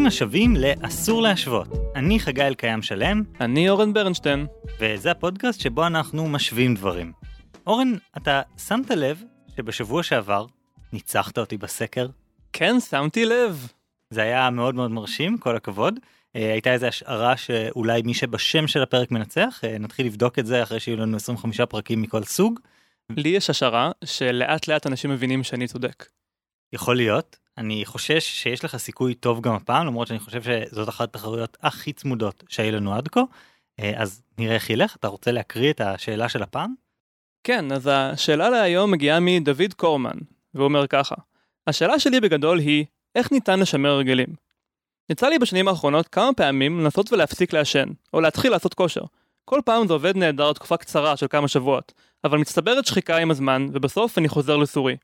ברוכים השבים ל"אסור להשוות". אני חגי אלקיים שלם, אני אורן ברנשטיין. וזה הפודקאסט שבו אנחנו משווים דברים. אורן, אתה שמת לב שבשבוע שעבר ניצחת אותי בסקר? כן, שמתי לב. זה היה מאוד מאוד מרשים, כל הכבוד. אה, הייתה איזו השערה שאולי מי שבשם של הפרק מנצח, אה, נתחיל לבדוק את זה אחרי שיהיו לנו 25 פרקים מכל סוג. לי יש השערה שלאט לאט אנשים מבינים שאני צודק. יכול להיות. אני חושש שיש לך סיכוי טוב גם הפעם, למרות שאני חושב שזאת אחת התחרויות הכי צמודות שהיו לנו עד כה. אה, אז נראה איך ילך, אתה רוצה להקריא את השאלה של הפעם? כן, אז השאלה להיום מגיעה מדוד קורמן, והוא אומר ככה: השאלה שלי בגדול היא, איך ניתן לשמר הרגלים? יצא לי בשנים האחרונות כמה פעמים לנסות ולהפסיק לעשן, או להתחיל לעשות כושר. כל פעם זה עובד נהדר תקופה קצרה של כמה שבועות, אבל מצטברת שחיקה עם הזמן, ובסוף אני חוזר לסורי.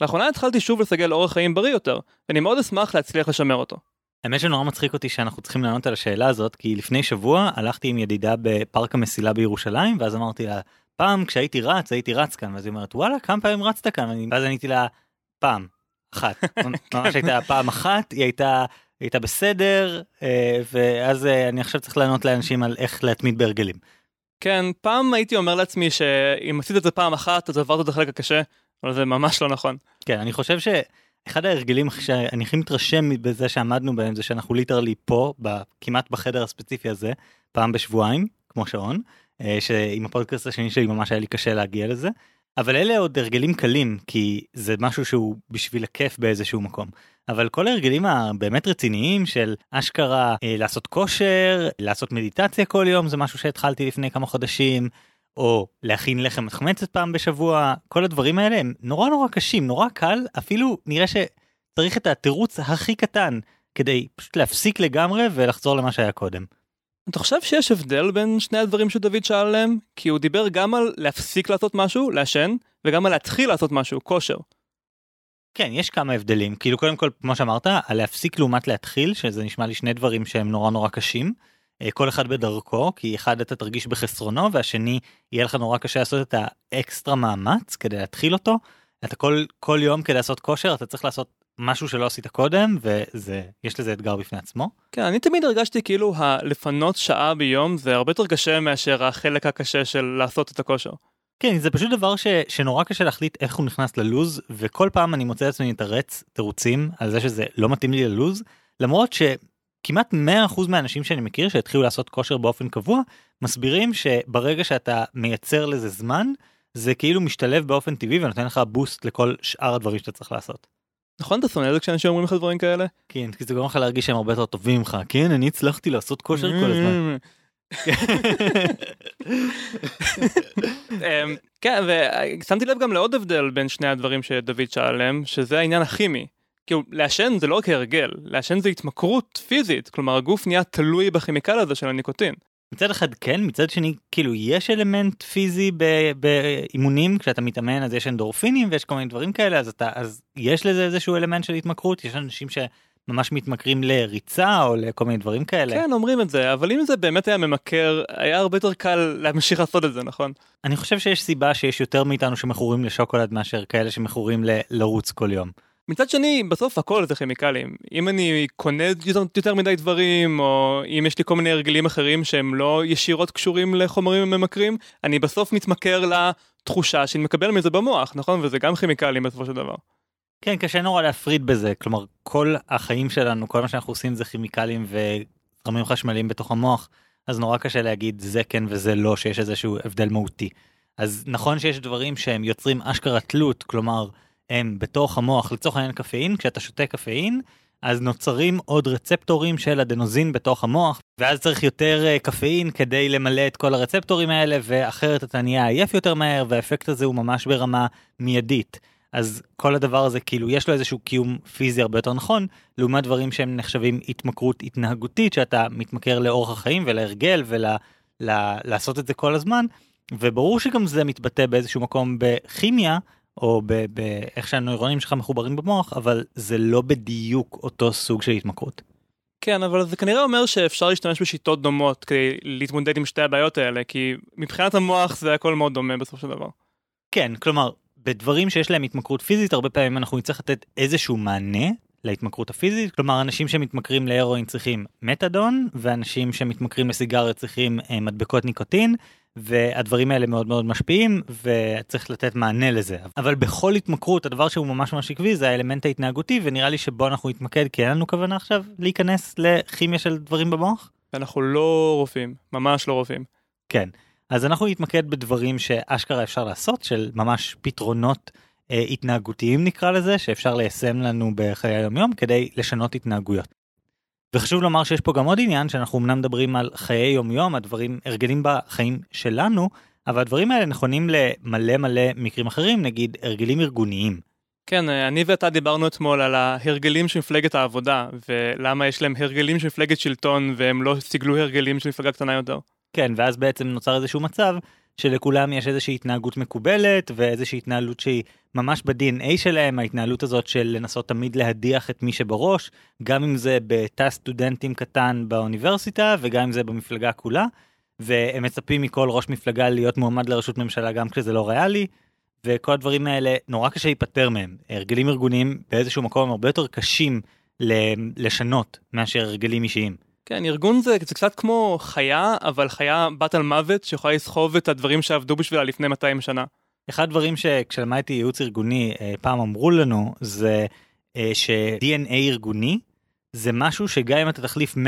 לאחרונה התחלתי שוב לסגל אורח חיים בריא יותר, ואני מאוד אשמח להצליח לשמר אותו. האמת שנורא מצחיק אותי שאנחנו צריכים לענות על השאלה הזאת, כי לפני שבוע הלכתי עם ידידה בפארק המסילה בירושלים, ואז אמרתי לה, פעם כשהייתי רץ הייתי רץ כאן, ואז היא אומרת וואלה כמה פעמים רצת כאן, ואז עניתי לה, פעם, אחת, ממש הייתה פעם אחת, היא הייתה הייתה בסדר אה, ואז אה, אני עכשיו צריך לענות לאנשים על איך להתמיד בהרגלים. כן, פעם הייתי אומר לעצמי שאם עשית את זה פעם אחת אז עברת את החלק הקשה, אבל זה ממש לא נכון. כן, אני חושב שאחד ההרגלים שאני הכי מתרשם בזה שעמדנו בהם זה שאנחנו ליטרלי פה, כמעט בחדר הספציפי הזה, פעם בשבועיים, כמו שעון, אה, שעם הפודקאסט השני שלי ממש היה לי קשה להגיע לזה. אבל אלה עוד הרגלים קלים כי זה משהו שהוא בשביל הכיף באיזשהו מקום. אבל כל ההרגלים הבאמת רציניים של אשכרה אה, לעשות כושר, לעשות מדיטציה כל יום זה משהו שהתחלתי לפני כמה חודשים, או להכין לחם מחמצת פעם בשבוע, כל הדברים האלה הם נורא נורא קשים, נורא קל, אפילו נראה שצריך את התירוץ הכי קטן כדי פשוט להפסיק לגמרי ולחזור למה שהיה קודם. אתה חושב שיש הבדל בין שני הדברים שדוד שאל עליהם? כי הוא דיבר גם על להפסיק לעשות משהו, לעשן, וגם על להתחיל לעשות משהו, כושר. כן, יש כמה הבדלים. כאילו, קודם כל, כמו שאמרת, על להפסיק לעומת להתחיל, שזה נשמע לי שני דברים שהם נורא נורא קשים. אה, כל אחד בדרכו, כי אחד אתה תרגיש בחסרונו, והשני יהיה לך נורא קשה לעשות את האקסטרה מאמץ כדי להתחיל אותו. אתה כל, כל יום כדי לעשות כושר, אתה צריך לעשות משהו שלא עשית קודם וזה יש לזה אתגר בפני עצמו. כן אני תמיד הרגשתי כאילו הלפנות שעה ביום זה הרבה יותר קשה מאשר החלק הקשה של לעשות את הכושר. כן זה פשוט דבר ש, שנורא קשה להחליט איך הוא נכנס ללוז וכל פעם אני מוצא עצמי מתרץ תירוצים על זה שזה לא מתאים לי ללוז למרות שכמעט 100% מהאנשים שאני מכיר שהתחילו לעשות כושר באופן קבוע מסבירים שברגע שאתה מייצר לזה זמן זה כאילו משתלב באופן טבעי ונותן לך בוסט לכל שאר הדברים שאתה צריך לעשות. נכון אתה שונא את זה כשאנשים אומרים לך דברים כאלה? כן, כי זה גורם לך להרגיש שהם הרבה יותר טובים ממך. כן, אני הצלחתי לעשות כושר כל הזמן. אמ, כן, ושמתי לב גם לעוד הבדל בין שני הדברים שדוד שאל עליהם, שזה העניין הכימי. כאילו, לעשן זה לא רק הרגל, לעשן זה התמכרות פיזית, כלומר הגוף נהיה תלוי בכימיקל הזה של הניקוטין. מצד אחד כן מצד שני כאילו יש אלמנט פיזי באימונים כשאתה מתאמן אז יש אנדורפינים ויש כל מיני דברים כאלה אז אתה אז יש לזה איזשהו אלמנט של התמכרות יש אנשים שממש מתמכרים לריצה או לכל מיני דברים כאלה. כן אומרים את זה אבל אם זה באמת היה ממכר היה הרבה יותר קל להמשיך לעשות את זה נכון. אני חושב שיש סיבה שיש יותר מאיתנו שמכורים לשוקולד מאשר כאלה שמכורים לרוץ כל יום. מצד שני בסוף הכל זה כימיקלים אם אני קונה יותר, יותר מדי דברים או אם יש לי כל מיני הרגלים אחרים שהם לא ישירות קשורים לחומרים ממכרים אני בסוף מתמכר לתחושה שאני מקבל מזה במוח נכון וזה גם כימיקלים בסופו של דבר. כן קשה נורא להפריד בזה כלומר כל החיים שלנו כל מה שאנחנו עושים זה כימיקלים וזרמים חשמליים בתוך המוח אז נורא קשה להגיד זה כן וזה לא שיש איזשהו הבדל מהותי. אז נכון שיש דברים שהם יוצרים אשכרה תלות כלומר. הם בתוך המוח לצורך העניין קפאין כשאתה שותה קפאין אז נוצרים עוד רצפטורים של אדנוזין בתוך המוח ואז צריך יותר uh, קפאין כדי למלא את כל הרצפטורים האלה ואחרת אתה נהיה עייף יותר מהר והאפקט הזה הוא ממש ברמה מיידית. אז כל הדבר הזה כאילו יש לו איזשהו קיום פיזי הרבה יותר נכון לעומת דברים שהם נחשבים התמכרות התנהגותית שאתה מתמכר לאורח החיים ולהרגל ולעשות את זה כל הזמן וברור שגם זה מתבטא באיזשהו מקום בכימיה או באיך שהנוירונים שלך מחוברים במוח אבל זה לא בדיוק אותו סוג של התמכרות. כן אבל זה כנראה אומר שאפשר להשתמש בשיטות דומות כדי להתמודד עם שתי הבעיות האלה כי מבחינת המוח זה הכל מאוד דומה בסופו של דבר. כן כלומר בדברים שיש להם התמכרות פיזית הרבה פעמים אנחנו נצטרך לתת איזשהו מענה להתמכרות הפיזית, כלומר אנשים שמתמכרים להרואין צריכים מתדון, ואנשים שמתמכרים לסיגריות צריכים אה, מדבקות ניקוטין, והדברים האלה מאוד מאוד משפיעים, וצריך לתת מענה לזה. אבל בכל התמכרות הדבר שהוא ממש ממש עקבי זה האלמנט ההתנהגותי, ונראה לי שבו אנחנו נתמקד, כי אין לנו כוונה עכשיו להיכנס לכימיה של דברים במוח. אנחנו לא רופאים, ממש לא רופאים. כן, אז אנחנו נתמקד בדברים שאשכרה אפשר לעשות, של ממש פתרונות אה, התנהגותיים נקרא לזה, שאפשר ליישם לנו בחיי היום יום כדי לשנות התנהגויות. וחשוב לומר שיש פה גם עוד עניין שאנחנו אמנם מדברים על חיי יום יום, הדברים, הרגלים בחיים שלנו, אבל הדברים האלה נכונים למלא מלא מקרים אחרים, נגיד הרגלים ארגוניים. כן, אני ואתה דיברנו אתמול על ההרגלים של מפלגת העבודה, ולמה יש להם הרגלים של מפלגת שלטון והם לא סיגלו הרגלים של מפלגה קטנה יותר. כן, ואז בעצם נוצר איזשהו מצב שלכולם יש איזושהי התנהגות מקובלת ואיזושהי התנהלות שהיא ממש ב-DNA שלהם, ההתנהלות הזאת של לנסות תמיד להדיח את מי שבראש, גם אם זה בתא סטודנטים קטן באוניברסיטה וגם אם זה במפלגה כולה, והם מצפים מכל ראש מפלגה להיות מועמד לראשות ממשלה גם כשזה לא ריאלי, וכל הדברים האלה נורא קשה להיפטר מהם. הרגלים ארגוניים באיזשהו מקום הם הרבה יותר קשים לשנות מאשר הרגלים אישיים. כן, ארגון זה, זה קצת כמו חיה, אבל חיה בת על מוות שיכולה לסחוב את הדברים שעבדו בשבילה לפני 200 שנה. אחד הדברים שכשלמדתי ייעוץ ארגוני אה, פעם אמרו לנו זה אה, ש-DNA ארגוני זה משהו שגם אם אתה תחליף 100%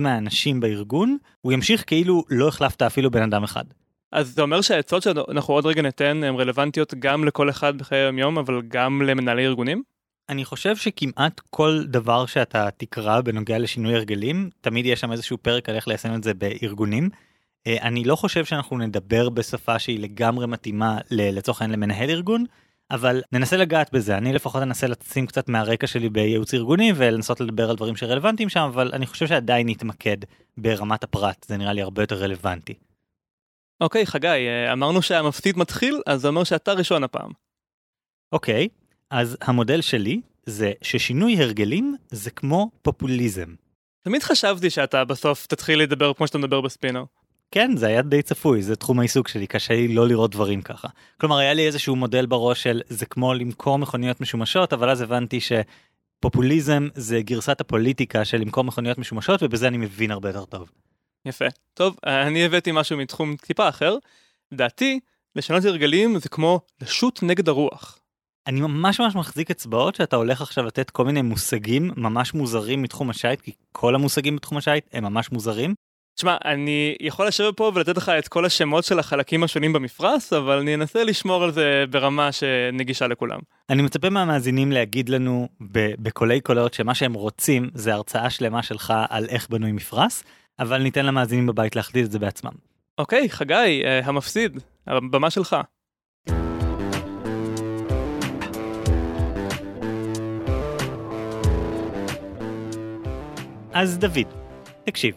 מהאנשים בארגון, הוא ימשיך כאילו לא החלפת אפילו בן אדם אחד. אז זה אומר שהעצות שאנחנו עוד רגע ניתן הן רלוונטיות גם לכל אחד בחיי היום יום, אבל גם למנהלי ארגונים? אני חושב שכמעט כל דבר שאתה תקרא בנוגע לשינוי הרגלים, תמיד יש שם איזשהו פרק על איך ליישם את זה בארגונים. אה, אני לא חושב שאנחנו נדבר בשפה שהיא לגמרי מתאימה לצורך העניין למנהל ארגון, אבל ננסה לגעת בזה. אני לפחות אנסה לשים קצת מהרקע שלי בייעוץ ארגוני ולנסות לדבר על דברים שרלוונטיים שם, אבל אני חושב שעדיין נתמקד ברמת הפרט, זה נראה לי הרבה יותר רלוונטי. אוקיי, okay, חגי, אה, אמרנו שהמפסיד מתחיל, אז זה אומר שאתה ראשון הפעם. אוקיי, okay, אז המודל שלי זה ששינוי הרגלים זה כמו פופוליזם. תמיד חשבתי שאתה בסוף תתחיל לדבר כמו שאתה מדבר בספינר. כן, זה היה די צפוי, זה תחום העיסוק שלי, קשה לי לא לראות דברים ככה. כלומר, היה לי איזשהו מודל בראש של זה כמו למכור מכוניות משומשות, אבל אז הבנתי שפופוליזם זה גרסת הפוליטיקה של למכור מכוניות משומשות, ובזה אני מבין הרבה יותר טוב. יפה. טוב, אני הבאתי משהו מתחום טיפה אחר. לדעתי, לשנות הרגלים זה כמו לשוט נגד הרוח. אני ממש ממש מחזיק אצבעות שאתה הולך עכשיו לתת כל מיני מושגים ממש מוזרים מתחום השייט, כי כל המושגים בתחום השייט הם ממש מוזרים. תשמע, אני יכול לשבת פה ולתת לך את כל השמות של החלקים השונים במפרש, אבל אני אנסה לשמור על זה ברמה שנגישה לכולם. אני מצפה מהמאזינים להגיד לנו בקולי קולות שמה שהם רוצים זה הרצאה שלמה שלך על איך בנוי מפרש, אבל ניתן למאזינים בבית להחליט את זה בעצמם. אוקיי, חגי, אה, המפסיד, הבמה שלך. אז דוד, תקשיב,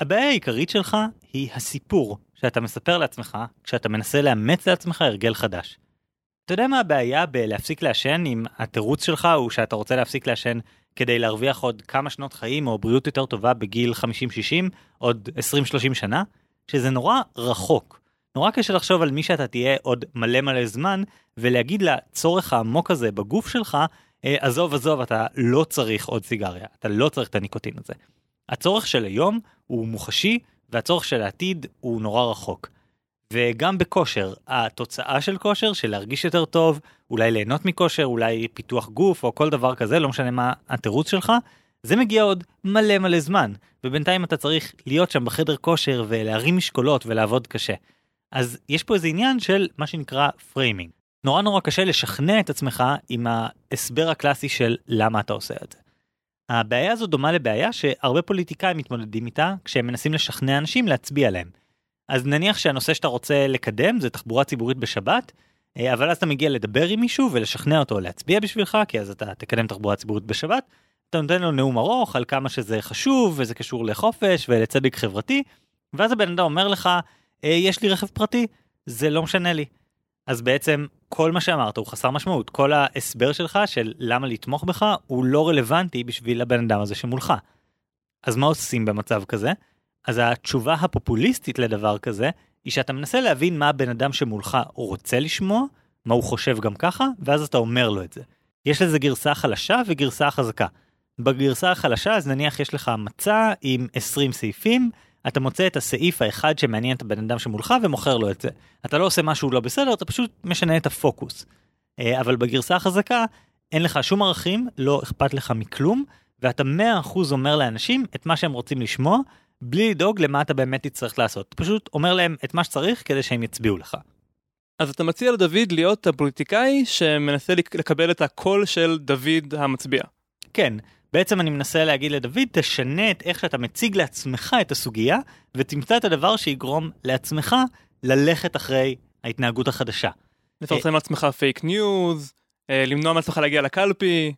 הבעיה העיקרית שלך היא הסיפור שאתה מספר לעצמך כשאתה מנסה לאמץ לעצמך הרגל חדש. אתה יודע מה הבעיה בלהפסיק לעשן אם התירוץ שלך הוא שאתה רוצה להפסיק לעשן כדי להרוויח עוד כמה שנות חיים או בריאות יותר טובה בגיל 50-60, עוד 20-30 שנה? שזה נורא רחוק. נורא קשה לחשוב על מי שאתה תהיה עוד מלא מלא זמן ולהגיד לצורך העמוק הזה בגוף שלך עזוב עזוב אתה לא צריך עוד סיגריה אתה לא צריך את הניקוטין הזה. הצורך של היום הוא מוחשי והצורך של העתיד הוא נורא רחוק. וגם בכושר התוצאה של כושר של להרגיש יותר טוב אולי ליהנות מכושר אולי פיתוח גוף או כל דבר כזה לא משנה מה התירוץ שלך זה מגיע עוד מלא מלא זמן ובינתיים אתה צריך להיות שם בחדר כושר ולהרים משקולות ולעבוד קשה. אז יש פה איזה עניין של מה שנקרא framing. נורא נורא קשה לשכנע את עצמך עם ההסבר הקלאסי של למה אתה עושה את זה. הבעיה הזו דומה לבעיה שהרבה פוליטיקאים מתמודדים איתה כשהם מנסים לשכנע אנשים להצביע להם. אז נניח שהנושא שאתה רוצה לקדם זה תחבורה ציבורית בשבת, אה, אבל אז אתה מגיע לדבר עם מישהו ולשכנע אותו להצביע בשבילך, כי אז אתה תקדם תחבורה ציבורית בשבת, אתה נותן לו נאום ארוך על כמה שזה חשוב וזה קשור לחופש ולצדק חברתי, ואז הבן אדם אומר לך, אה, יש לי רכב פרטי, זה לא משנה לי. אז בעצם כל מה שאמרת הוא חסר משמעות, כל ההסבר שלך של למה לתמוך בך הוא לא רלוונטי בשביל הבן אדם הזה שמולך. אז מה עושים במצב כזה? אז התשובה הפופוליסטית לדבר כזה, היא שאתה מנסה להבין מה הבן אדם שמולך רוצה לשמוע, מה הוא חושב גם ככה, ואז אתה אומר לו את זה. יש לזה גרסה חלשה וגרסה חזקה. בגרסה החלשה אז נניח יש לך מצע עם 20 סעיפים, אתה מוצא את הסעיף האחד שמעניין את הבן אדם שמולך ומוכר לו את זה. אתה לא עושה משהו לא בסדר, אתה פשוט משנה את הפוקוס. אה, אבל בגרסה החזקה אין לך שום ערכים, לא אכפת לך מכלום, ואתה 100% אומר לאנשים את מה שהם רוצים לשמוע, בלי לדאוג למה אתה באמת תצטרך לעשות. פשוט אומר להם את מה שצריך כדי שהם יצביעו לך. אז אתה מציע לדוד להיות הפוליטיקאי שמנסה לקבל את הקול של דוד המצביע. כן, בעצם אני מנסה להגיד לדוד, תשנה את איך שאתה מציג לעצמך את הסוגיה, ותמצא את הדבר שיגרום לעצמך ללכת אחרי ההתנהגות החדשה. לפרסם לעצמך fake news, אה, למנוע מעצמך להגיע לקלפי.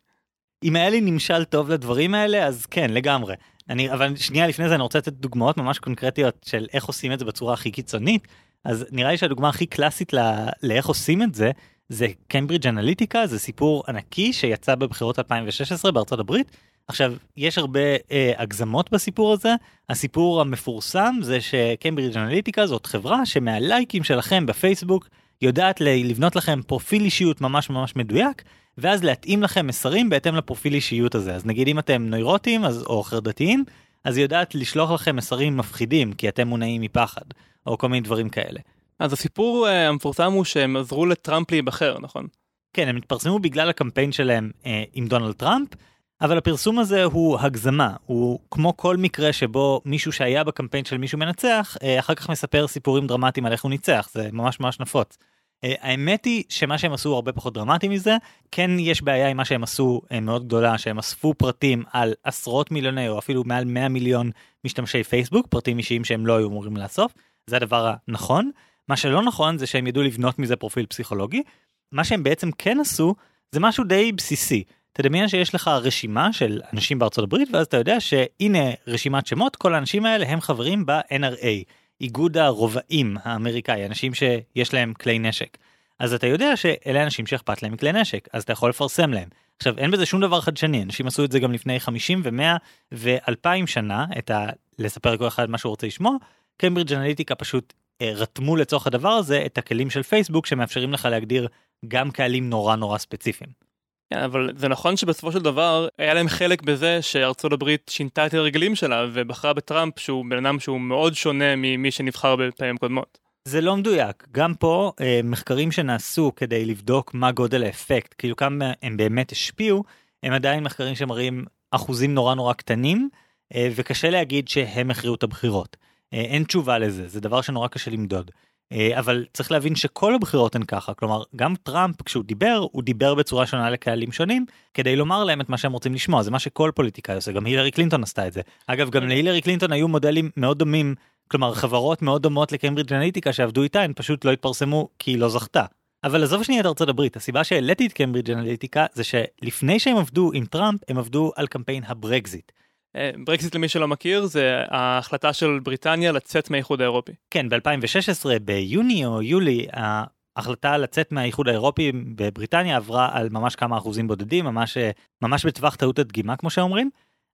אם היה לי נמשל טוב לדברים האלה, אז כן, לגמרי. אני, אבל שנייה לפני זה אני רוצה לתת דוגמאות ממש קונקרטיות של איך עושים את זה בצורה הכי קיצונית. אז נראה לי שהדוגמה הכי קלאסית ל- לאיך עושים את זה, זה קיימברידג' אנליטיקה, זה סיפור ענקי שיצא בבחירות 2016 בארצות הברית. עכשיו, יש הרבה אה, הגזמות בסיפור הזה. הסיפור המפורסם זה שקיימברידג' אנליטיקה זאת חברה שמהלייקים שלכם בפייסבוק יודעת לבנות לכם פרופיל אישיות ממש ממש מדויק, ואז להתאים לכם מסרים בהתאם לפרופיל אישיות הזה. אז נגיד אם אתם נוירוטים אז, או חרדתיים, אז היא יודעת לשלוח לכם מסרים מפחידים כי אתם מונעים מפחד, או כל מיני דברים כאלה. אז הסיפור uh, המפורסם הוא שהם עזרו לטראמפ להיבחר, נכון? כן, הם התפרסמו בגלל הקמפיין שלהם uh, עם דונלד טראמפ, אבל הפרסום הזה הוא הגזמה, הוא כמו כל מקרה שבו מישהו שהיה בקמפיין של מישהו מנצח, uh, אחר כך מספר סיפורים דרמטיים על איך הוא ניצח, זה ממש ממש נפוץ. Uh, האמת היא שמה שהם עשו הרבה פחות דרמטי מזה, כן יש בעיה עם מה שהם עשו uh, מאוד גדולה, שהם אספו פרטים על עשרות מיליוני או אפילו מעל 100 מיליון משתמשי פייסבוק, פרטים אישיים שהם לא היו אמורים לאסוף, זה הדבר הנכון. מה שלא נכון זה שהם ידעו לבנות מזה פרופיל פסיכולוגי. מה שהם בעצם כן עשו זה משהו די בסיסי. תדמיין שיש לך רשימה של אנשים בארצות הברית ואז אתה יודע שהנה רשימת שמות כל האנשים האלה הם חברים ב-NRA, איגוד הרובעים האמריקאי, אנשים שיש להם כלי נשק. אז אתה יודע שאלה אנשים שאכפת להם מכלי נשק, אז אתה יכול לפרסם להם. עכשיו אין בזה שום דבר חדשני, אנשים עשו את זה גם לפני 50 ו-100 ו-2000 שנה, את ה... לספר לכל אחד מה שהוא רוצה לשמוע, קיימברידג' אנליטיקה פשוט רתמו לצורך הדבר הזה את הכלים של פייסבוק שמאפשרים לך להגדיר גם קהלים נורא נורא ספציפיים. כן, אבל זה נכון שבסופו של דבר היה להם חלק בזה שארצות הברית שינתה את הרגלים שלה ובחרה בטראמפ שהוא בן אדם שהוא מאוד שונה ממי שנבחר בפעמים קודמות. זה לא מדויק, גם פה אה, מחקרים שנעשו כדי לבדוק מה גודל האפקט, כאילו כמה הם באמת השפיעו, הם עדיין מחקרים שמראים אחוזים נורא נורא קטנים, אה, וקשה להגיד שהם הכריעו את הבחירות. אה, אין תשובה לזה, זה דבר שנורא קשה למדוד. אה, אבל צריך להבין שכל הבחירות הן ככה, כלומר גם טראמפ כשהוא דיבר, הוא דיבר בצורה שונה לקהלים שונים, כדי לומר להם את מה שהם רוצים לשמוע, זה מה שכל פוליטיקאי עושה, גם הילרי קלינטון עשתה את זה. אגב, גם להילרי קלינטון היו מודלים מאוד דומים, כלומר חברות מאוד דומות לקיימברידג' אנליטיקה שעבדו איתה, הן פשוט לא התפרסמו כי היא לא זכתה. אבל עזוב שנייה את ארצות הברית, הסיבה שהעליתי את קיימברידג' אנליטיקה זה שלפני שהם עבדו עם טראמפ, הם עבדו על קמפיין הברקזיט. אה, ברקזיט למי שלא מכיר זה ההחלטה של בריטניה לצאת מהאיחוד האירופי. כן, ב-2016 ביוני או יולי ההחלטה לצאת מהאיחוד האירופי בבריטניה עברה על ממש כמה אחוזים בודדים, ממש, ממש בטווח טעות הדגימה כמו שאומרים.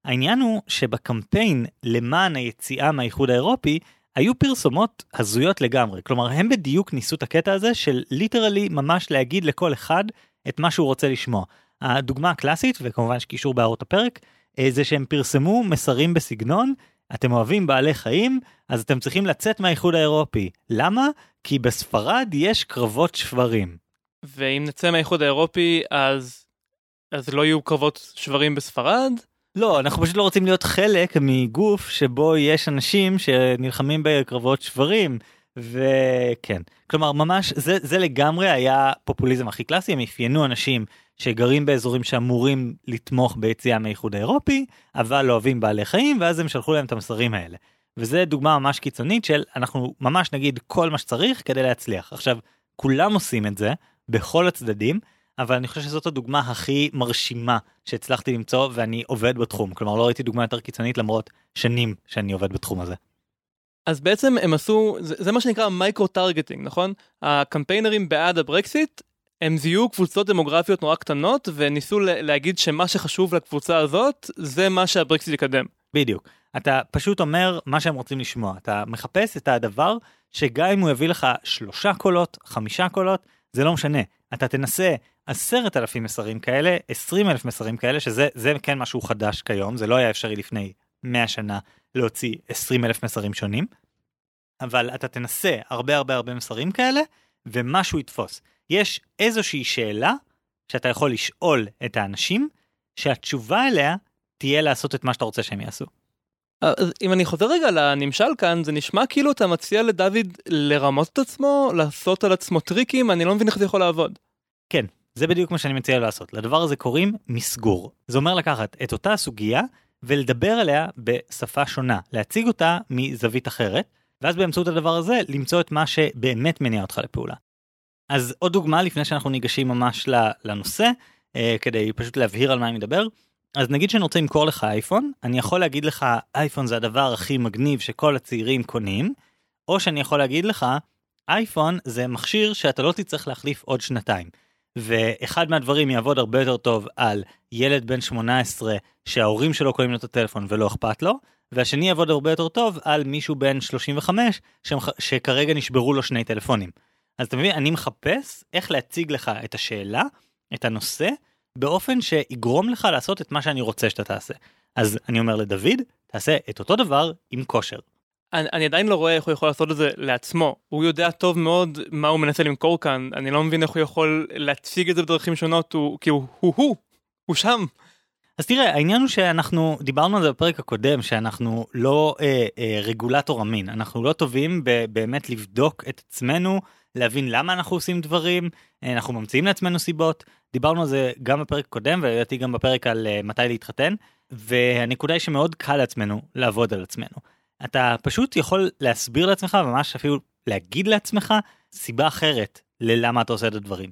העניין הוא שבקמפיין למען היציאה מהאיחוד האירופי היו פרסומות הזויות לגמרי, כלומר הם בדיוק ניסו את הקטע הזה של ליטרלי ממש להגיד לכל אחד את מה שהוא רוצה לשמוע. הדוגמה הקלאסית, וכמובן יש קישור בהערות הפרק, אה, זה שהם פרסמו מסרים בסגנון, אתם אוהבים בעלי חיים, אז אתם צריכים לצאת מהאיחוד האירופי. למה? כי בספרד יש קרבות שברים. ואם נצא מהאיחוד האירופי אז אז לא יהיו קרבות שברים בספרד? לא, אנחנו פשוט לא רוצים להיות חלק מגוף שבו יש אנשים שנלחמים בקרבות שברים. וכן, כלומר ממש זה, זה לגמרי היה פופוליזם הכי קלאסי, הם אפיינו אנשים שגרים באזורים שאמורים לתמוך ביציאה מהאיחוד האירופי, אבל לא אוהבים בעלי חיים, ואז הם שלחו להם את המסרים האלה. וזה דוגמה ממש קיצונית של אנחנו ממש נגיד כל מה שצריך כדי להצליח. עכשיו, כולם עושים את זה, בכל הצדדים, אבל אני חושב שזאת הדוגמה הכי מרשימה שהצלחתי למצוא ואני עובד בתחום. כלומר, לא ראיתי דוגמה יותר קיצונית למרות שנים שאני עובד בתחום הזה. אז בעצם הם עשו, זה, זה מה שנקרא micro targeting, נכון? הקמפיינרים בעד הברקסיט הם זיהו קבוצות דמוגרפיות נורא קטנות וניסו להגיד שמה שחשוב לקבוצה הזאת זה מה שהברקסיט יקדם. בדיוק. אתה פשוט אומר מה שהם רוצים לשמוע. אתה מחפש את הדבר שגם אם הוא יביא לך שלושה קולות, חמישה קולות, זה לא משנה. אתה תנסה עשרת אלפים מסרים כאלה, עשרים אלף מסרים כאלה, שזה זה כן משהו חדש כיום, זה לא היה אפשרי לפני 100 שנה להוציא עשרים אלף מסרים שונים, אבל אתה תנסה הרבה הרבה הרבה מסרים כאלה, ומשהו יתפוס. יש איזושהי שאלה שאתה יכול לשאול את האנשים, שהתשובה אליה תהיה לעשות את מה שאתה רוצה שהם יעשו. אז אם אני חוזר רגע לנמשל כאן, זה נשמע כאילו אתה מציע לדוד לרמות את עצמו, לעשות על עצמו טריקים, אני לא מבין איך זה יכול לעבוד. כן, זה בדיוק מה שאני מציע לעשות. לדבר הזה קוראים מסגור. זה אומר לקחת את אותה סוגיה ולדבר עליה בשפה שונה, להציג אותה מזווית אחרת, ואז באמצעות הדבר הזה למצוא את מה שבאמת מניע אותך לפעולה. אז עוד דוגמה לפני שאנחנו ניגשים ממש לנושא, אה, כדי פשוט להבהיר על מה אני מדבר. אז נגיד שאני רוצה למכור לך אייפון, אני יכול להגיד לך אייפון זה הדבר הכי מגניב שכל הצעירים קונים, או שאני יכול להגיד לך אייפון זה מכשיר שאתה לא תצטרך להחליף עוד שנתיים. ואחד מהדברים יעבוד הרבה יותר טוב על ילד בן 18 שההורים שלו קונים לו את הטלפון ולא אכפת לו, והשני יעבוד הרבה יותר טוב על מישהו בן 35 שמח... שכרגע נשברו לו שני טלפונים. אז אתה מבין, אני מחפש איך להציג לך את השאלה, את הנושא, באופן שיגרום לך לעשות את מה שאני רוצה שאתה תעשה. אז אני אומר לדוד, תעשה את אותו דבר עם כושר. אני, אני עדיין לא רואה איך הוא יכול לעשות את זה לעצמו. הוא יודע טוב מאוד מה הוא מנסה למכור כאן, אני לא מבין איך הוא יכול להציג את זה בדרכים שונות, הוא, כי הוא הוא, הוא, הוא שם. אז תראה, העניין הוא שאנחנו דיברנו על זה בפרק הקודם, שאנחנו לא אה, אה, רגולטור אמין, אנחנו לא טובים באמת לבדוק את עצמנו, להבין למה אנחנו עושים דברים, אה, אנחנו ממציאים לעצמנו סיבות, דיברנו על זה גם בפרק הקודם ולדעתי גם בפרק על אה, מתי להתחתן, והנקודה היא שמאוד קל לעצמנו לעבוד על עצמנו. אתה פשוט יכול להסביר לעצמך, ממש אפילו להגיד לעצמך, סיבה אחרת ללמה אתה עושה את הדברים.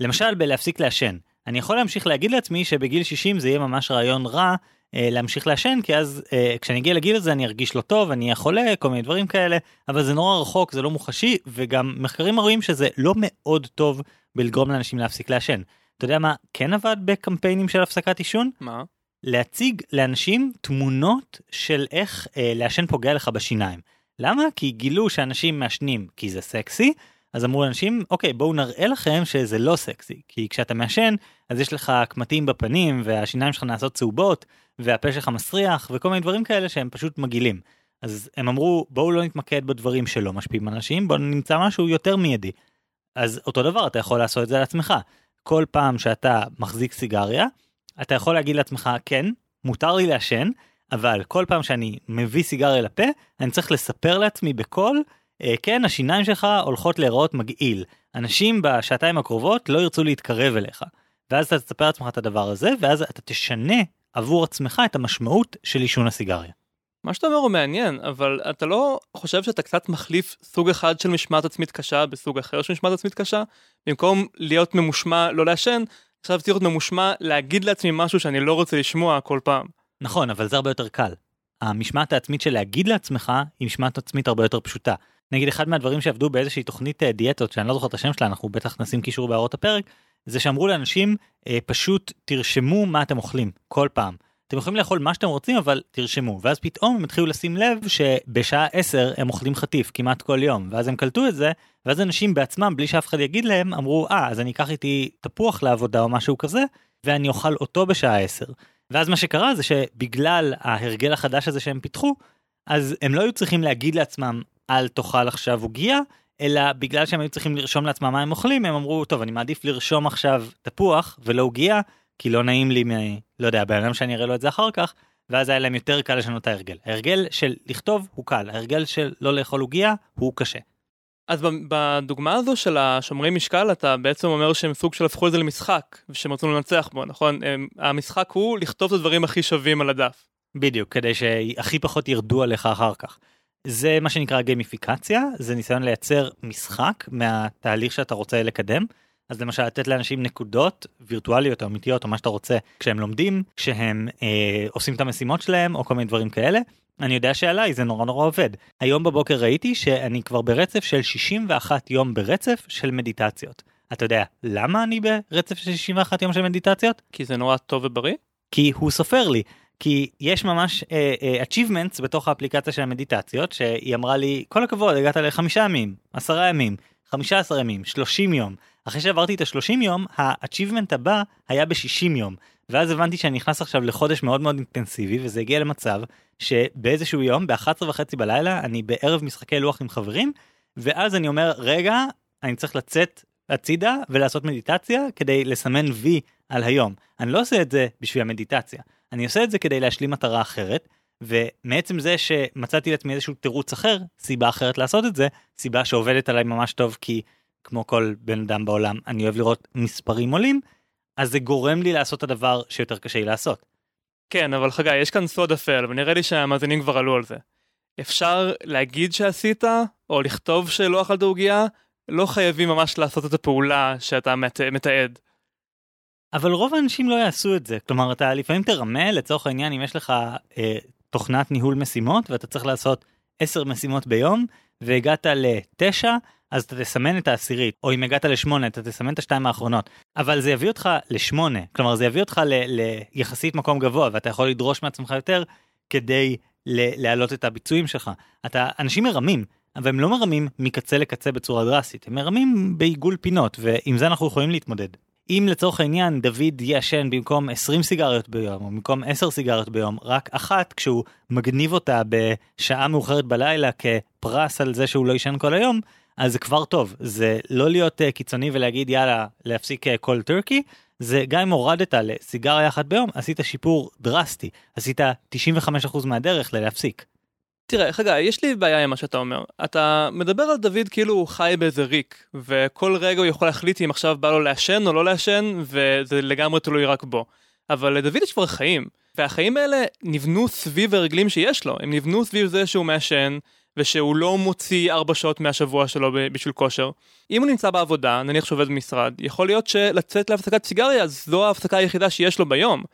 למשל בלהפסיק לעשן. אני יכול להמשיך להגיד לעצמי שבגיל 60 זה יהיה ממש רעיון רע אה, להמשיך לעשן, כי אז אה, כשאני אגיע לגיל הזה אני ארגיש לא טוב, אני אהיה חולה, כל מיני דברים כאלה, אבל זה נורא רחוק, זה לא מוחשי, וגם מחקרים רואים שזה לא מאוד טוב בלגרום לאנשים להפסיק לעשן. אתה יודע מה כן עבד בקמפיינים של הפסקת עישון? מה? להציג לאנשים תמונות של איך אה, לעשן פוגע לך בשיניים. למה? כי גילו שאנשים מעשנים כי זה סקסי, אז אמרו לאנשים, אוקיי, בואו נראה לכם שזה לא סקסי. כי כשאתה מעשן, אז יש לך קמטים בפנים, והשיניים שלך נעשות צהובות, והפה שלך מסריח, וכל מיני דברים כאלה שהם פשוט מגעילים. אז הם אמרו, בואו לא נתמקד בדברים שלא משפיעים על אנשים, בואו נמצא משהו יותר מיידי. אז אותו דבר, אתה יכול לעשות את זה לעצמך. כל פעם שאתה מחזיק סיגריה, אתה יכול להגיד לעצמך, כן, מותר לי לעשן, אבל כל פעם שאני מביא סיגריה לפה, אני צריך לספר לעצמי בקול, כן, השיניים שלך הולכות להיראות מגעיל. אנשים בשעתיים הקרובות לא ירצו להתקרב אליך. ואז אתה תספר לעצמך את הדבר הזה, ואז אתה תשנה עבור עצמך את המשמעות של עישון הסיגריה. מה שאתה אומר הוא מעניין, אבל אתה לא חושב שאתה קצת מחליף סוג אחד של משמעת עצמית קשה בסוג אחר של משמעת עצמית קשה? במקום להיות ממושמע לא לעשן, עכשיו צריך להיות ממושמע להגיד לעצמי משהו שאני לא רוצה לשמוע כל פעם. נכון, אבל זה הרבה יותר קל. המשמעת העצמית של להגיד לעצמך היא משמעת עצמית הרבה יותר פשוטה. נגיד אחד מהדברים שעבדו באיזושהי תוכנית אה, דיאטות שאני לא זוכר את השם שלה אנחנו בטח נשים קישור בהערות הפרק זה שאמרו לאנשים אה, פשוט תרשמו מה אתם אוכלים כל פעם. אתם יכולים לאכול מה שאתם רוצים אבל תרשמו ואז פתאום הם התחילו לשים לב שבשעה 10 הם אוכלים חטיף כמעט כל יום ואז הם קלטו את זה ואז אנשים בעצמם בלי שאף אחד יגיד להם אמרו אה אז אני אקח איתי תפוח לעבודה או משהו כזה ואני אוכל אותו בשעה 10. ואז מה שקרה זה שבגלל ההרגל החדש הזה שהם פיתחו אז הם לא היו צריכים להגיד לעצמם אל תאכל עכשיו עוגיה אלא בגלל שהם היו צריכים לרשום לעצמם מה הם אוכלים הם אמרו טוב אני מעדיף לרשום עכשיו תפוח ולא עוגיה כי לא נעים לי מ... לא יודע, בן אדם שאני אראה לו את זה אחר כך, ואז היה להם יותר קל לשנות את ההרגל. ההרגל של לכתוב הוא קל, ההרגל של לא לאכול עוגיה הוא קשה. אז בדוגמה הזו של השומרי משקל אתה בעצם אומר שהם סוג של הפכו את זה למשחק ושהם רצו לנצח בו נכון הם, המשחק הוא לכתוב את הדברים הכי שווים על הדף. בדיוק כדי שהכי פחות ירדו עליך אחר כך. זה מה שנקרא גיימיפיקציה זה ניסיון לייצר משחק מהתהליך שאתה רוצה לקדם אז למשל לתת לאנשים נקודות וירטואליות או אמיתיות או מה שאתה רוצה כשהם לומדים, כשהם אה, עושים את המשימות שלהם או כל מיני דברים כאלה. אני יודע שעליי זה נורא נורא עובד. היום בבוקר ראיתי שאני כבר ברצף של 61 יום ברצף של מדיטציות. אתה יודע למה אני ברצף של 61 יום של מדיטציות? כי זה נורא טוב ובריא? כי הוא סופר לי. כי יש ממש uh, uh, achievements בתוך האפליקציה של המדיטציות שהיא אמרה לי כל הכבוד הגעת לחמישה ימים עשרה ימים 15 ימים, 30 יום. אחרי שעברתי את ה-30 יום, ה-achievement הבא היה ב-60 יום. ואז הבנתי שאני נכנס עכשיו לחודש מאוד מאוד אינטנסיבי, וזה הגיע למצב שבאיזשהו יום, ב-11 וחצי בלילה, אני בערב משחקי לוח עם חברים, ואז אני אומר, רגע, אני צריך לצאת הצידה ולעשות מדיטציה כדי לסמן וי על היום. אני לא עושה את זה בשביל המדיטציה, אני עושה את זה כדי להשלים מטרה אחרת, ומעצם זה שמצאתי לעצמי איזשהו תירוץ אחר, סיבה אחרת לעשות את זה, סיבה שעובדת עליי ממש טוב כי כמו כל בן אדם בעולם אני אוהב לראות מספרים עולים, אז זה גורם לי לעשות את הדבר שיותר קשה לי לעשות. כן, אבל חגי, יש כאן סוד אפל, ונראה לי שהמאזינים כבר עלו על זה. אפשר להגיד שעשית, או לכתוב שלא אכלת עוגיה, לא חייבים ממש לעשות את הפעולה שאתה מת... מתעד. אבל רוב האנשים לא יעשו את זה. כלומר, אתה לפעמים תרמה, לצורך העניין, אם יש לך אה, תוכנת ניהול משימות, ואתה צריך לעשות 10 משימות ביום, והגעת לתשע, אז אתה תסמן את העשירית, או אם הגעת לשמונה, אתה תסמן את השתיים האחרונות. אבל זה יביא אותך לשמונה, כלומר זה יביא אותך ליחסית מקום גבוה, ואתה יכול לדרוש מעצמך יותר כדי להעלות את הביצועים שלך. אתה, אנשים מרמים, אבל הם לא מרמים מקצה לקצה בצורה דרסטית, הם מרמים בעיגול פינות, ועם זה אנחנו יכולים להתמודד. אם לצורך העניין דוד יעשן במקום 20 סיגריות ביום, או במקום 10 סיגריות ביום, רק אחת כשהוא מגניב אותה בשעה מאוחרת בלילה כפרס על זה שהוא לא ישן כל היום, אז זה כבר טוב. זה לא להיות uh, קיצוני ולהגיד יאללה, להפסיק כל uh, טורקי, זה גם אם הורדת לסיגריה אחת ביום, עשית שיפור דרסטי, עשית 95% מהדרך ללהפסיק. תראה, חגי, יש לי בעיה עם מה שאתה אומר. אתה מדבר על דוד כאילו הוא חי באיזה ריק, וכל רגע הוא יכול להחליט אם עכשיו בא לו לעשן או לא לעשן, וזה לגמרי תלוי רק בו. אבל לדוד יש כבר חיים, והחיים האלה נבנו סביב הרגלים שיש לו, הם נבנו סביב זה שהוא מעשן, ושהוא לא מוציא ארבע שעות מהשבוע שלו בשביל כושר. אם הוא נמצא בעבודה, נניח שעובד במשרד, יכול להיות שלצאת להפסקת סיגריה זו ההפסקה היחידה שיש לו ביום.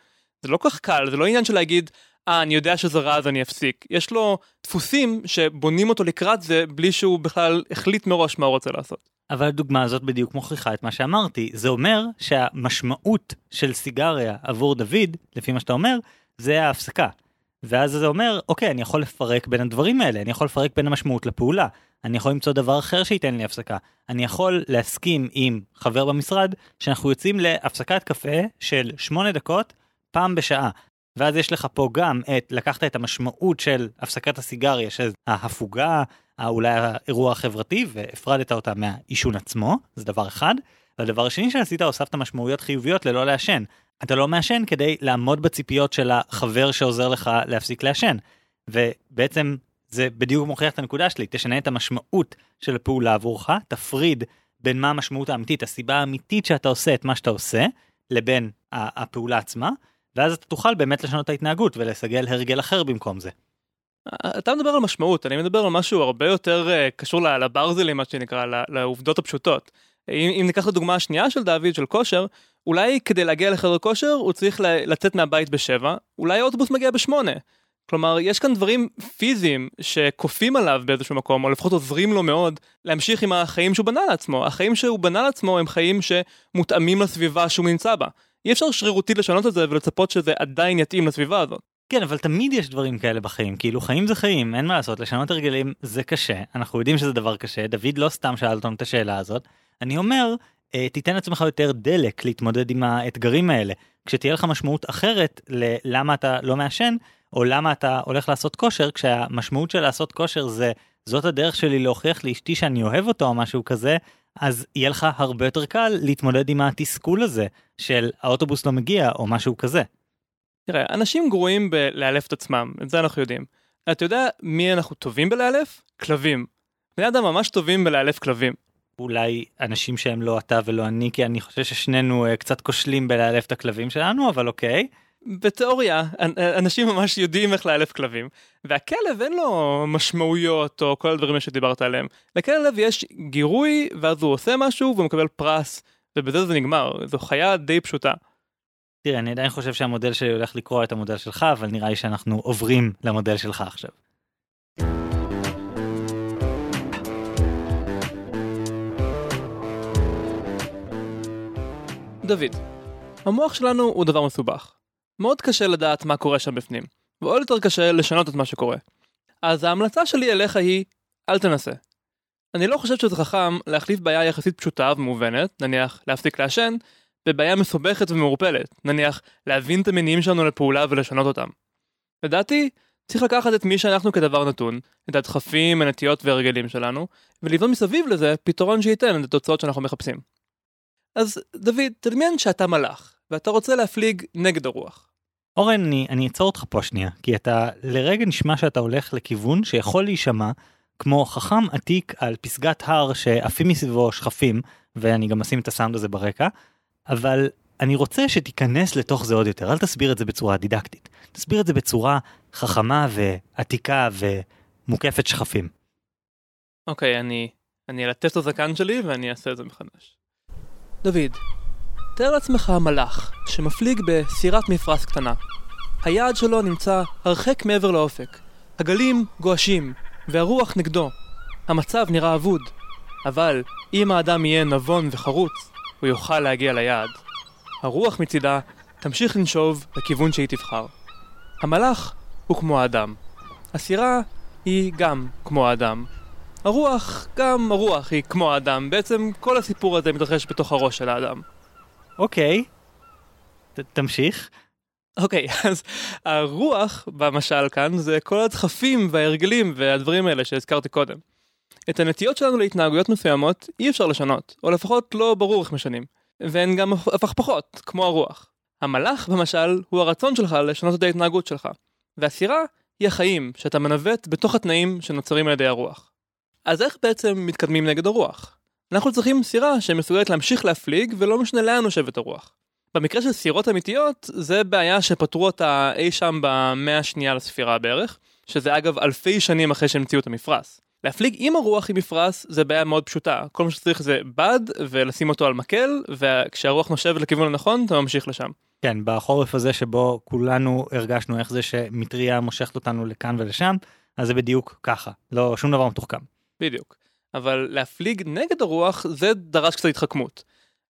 זה לא כל כך קל, זה לא עניין של להגיד, אה, אני יודע שזה רע אז אני אפסיק. יש לו דפוסים שבונים אותו לקראת זה בלי שהוא בכלל החליט מראש מה הוא רוצה לעשות. אבל הדוגמה הזאת בדיוק מוכיחה את מה שאמרתי. זה אומר שהמשמעות של סיגריה עבור דוד, לפי מה שאתה אומר, זה ההפסקה. ואז זה אומר, אוקיי, אני יכול לפרק בין הדברים האלה, אני יכול לפרק בין המשמעות לפעולה. אני יכול למצוא דבר אחר שייתן לי הפסקה. אני יכול להסכים עם חבר במשרד שאנחנו יוצאים להפסקת קפה של שמונה דקות פעם בשעה. ואז יש לך פה גם את, לקחת את המשמעות של הפסקת הסיגריה, של ההפוגה, אולי האירוע החברתי, והפרדת אותה מהעישון עצמו, זה דבר אחד. והדבר השני שעשית, הוספת משמעויות חיוביות ללא לעשן. אתה לא מעשן כדי לעמוד בציפיות של החבר שעוזר לך להפסיק לעשן. ובעצם זה בדיוק מוכיח את הנקודה שלי, תשנה את המשמעות של הפעולה עבורך, תפריד בין מה המשמעות האמיתית, הסיבה האמיתית שאתה עושה את מה שאתה עושה, לבין הפעולה עצמה, ואז אתה תוכל באמת לשנות את ההתנהגות ולסגל הרגל אחר במקום זה. אתה מדבר על משמעות, אני מדבר על משהו הרבה יותר uh, קשור לברזלים, מה שנקרא, לעובדות הפשוטות. אם, אם ניקח את הדוגמה השנייה של דוד, של כושר, אולי כדי להגיע לחדר כושר הוא צריך לצאת מהבית בשבע, אולי האוטובוס מגיע בשמונה. כלומר, יש כאן דברים פיזיים שכופים עליו באיזשהו מקום, או לפחות עוזרים לו מאוד להמשיך עם החיים שהוא בנה לעצמו. החיים שהוא בנה לעצמו הם חיים שמותאמים לסביבה שהוא נמצא בה. אי אפשר שרירותית לשנות את זה ולצפות שזה עדיין יתאים לסביבה הזאת. כן, אבל תמיד יש דברים כאלה בחיים, כאילו חיים זה חיים, אין מה לעשות, לשנות הרגלים זה קשה, אנחנו יודעים שזה דבר קשה, דוד לא סתם שאל אותנו את השאלה הזאת. אני אומר, אה, תיתן לעצמך יותר דלק להתמודד עם האתגרים האלה. כשתהיה לך משמעות אחרת ללמה אתה לא מעשן, או למה אתה הולך לעשות כושר, כשהמשמעות של לעשות כושר זה זאת הדרך שלי להוכיח לאשתי שאני אוהב אותו או משהו כזה, אז יהיה לך הרבה יותר קל להתמודד עם התסכול הזה של האוטובוס לא מגיע או משהו כזה. תראה, אנשים גרועים בלאלף את עצמם, את זה אנחנו יודעים. אתה יודע מי אנחנו טובים בלאלף? כלבים. בני אדם ממש טובים בלאלף כלבים. אולי אנשים שהם לא אתה ולא אני, כי אני חושב ששנינו uh, קצת כושלים בלאלף את הכלבים שלנו, אבל אוקיי. בתיאוריה, אנשים ממש יודעים איך לאלף כלבים, והכלב אין לו משמעויות או כל הדברים שדיברת עליהם. לכלב יש גירוי, ואז הוא עושה משהו והוא מקבל פרס, ובזה זה נגמר, זו חיה די פשוטה. תראה, אני עדיין חושב שהמודל שלי הולך לקרוא את המודל שלך, אבל נראה לי שאנחנו עוברים למודל שלך עכשיו. דוד, המוח שלנו הוא דבר מסובך. מאוד קשה לדעת מה קורה שם בפנים, ועוד יותר קשה לשנות את מה שקורה. אז ההמלצה שלי אליך היא, אל תנסה. אני לא חושב שזה חכם להחליף בעיה יחסית פשוטה ומובנת, נניח להפסיק לעשן, בבעיה מסובכת ומעורפלת, נניח להבין את המניעים שלנו לפעולה ולשנות אותם. לדעתי, צריך לקחת את מי שאנחנו כדבר נתון, את הדחפים, הנטיות והרגלים שלנו, ולבנות מסביב לזה פתרון שייתן את התוצאות שאנחנו מחפשים. אז דוד, תדמיין שאתה מלאך, ואתה רוצה להפליג נגד הרוח. אורן, אני, אני אעצור אותך פה שנייה, כי אתה לרגע נשמע שאתה הולך לכיוון שיכול להישמע כמו חכם עתיק על פסגת הר שעפים מסביבו שכפים, ואני גם אשים את הסאונד הזה ברקע, אבל אני רוצה שתיכנס לתוך זה עוד יותר, אל תסביר את זה בצורה דידקטית. תסביר את זה בצורה חכמה ועתיקה ומוקפת שכפים. אוקיי, אני, אני אלטף את הזקן שלי ואני אעשה את זה מחדש. דוד, תאר לעצמך מלאך שמפליג בסירת מפרש קטנה. היעד שלו נמצא הרחק מעבר לאופק. הגלים גועשים, והרוח נגדו. המצב נראה אבוד, אבל אם האדם יהיה נבון וחרוץ, הוא יוכל להגיע ליעד. הרוח מצידה תמשיך לנשוב לכיוון שהיא תבחר. המלאך הוא כמו האדם. הסירה היא גם כמו האדם. הרוח, גם הרוח היא כמו האדם. בעצם כל הסיפור הזה מתרחש בתוך הראש של האדם. אוקיי, ת, תמשיך. אוקיי, אז הרוח במשל כאן זה כל הדחפים וההרגלים והדברים האלה שהזכרתי קודם. את הנטיות שלנו להתנהגויות מסוימות אי אפשר לשנות, או לפחות לא ברור איך משנים. והן גם הפכפכות, כמו הרוח. המלאך, במשל, הוא הרצון שלך לשנות את ההתנהגות שלך. והסירה היא החיים שאתה מנווט בתוך התנאים שנוצרים על ידי הרוח. אז איך בעצם מתקדמים נגד הרוח? אנחנו צריכים סירה שמסוגלת להמשיך להפליג ולא משנה לאן נושבת הרוח. במקרה של סירות אמיתיות, זה בעיה שפתרו אותה אי שם במאה השנייה לספירה בערך, שזה אגב אלפי שנים אחרי שהמציאו את המפרש. להפליג עם הרוח עם מפרש זה בעיה מאוד פשוטה, כל מה שצריך זה בד ולשים אותו על מקל, וכשהרוח נושבת לכיוון הנכון אתה ממשיך לשם. כן, בחורף הזה שבו כולנו הרגשנו איך זה שמטריה מושכת אותנו לכאן ולשם, אז זה בדיוק ככה, לא שום דבר מתוחכם. בדיוק. אבל להפליג נגד הרוח זה דרש קצת התחכמות.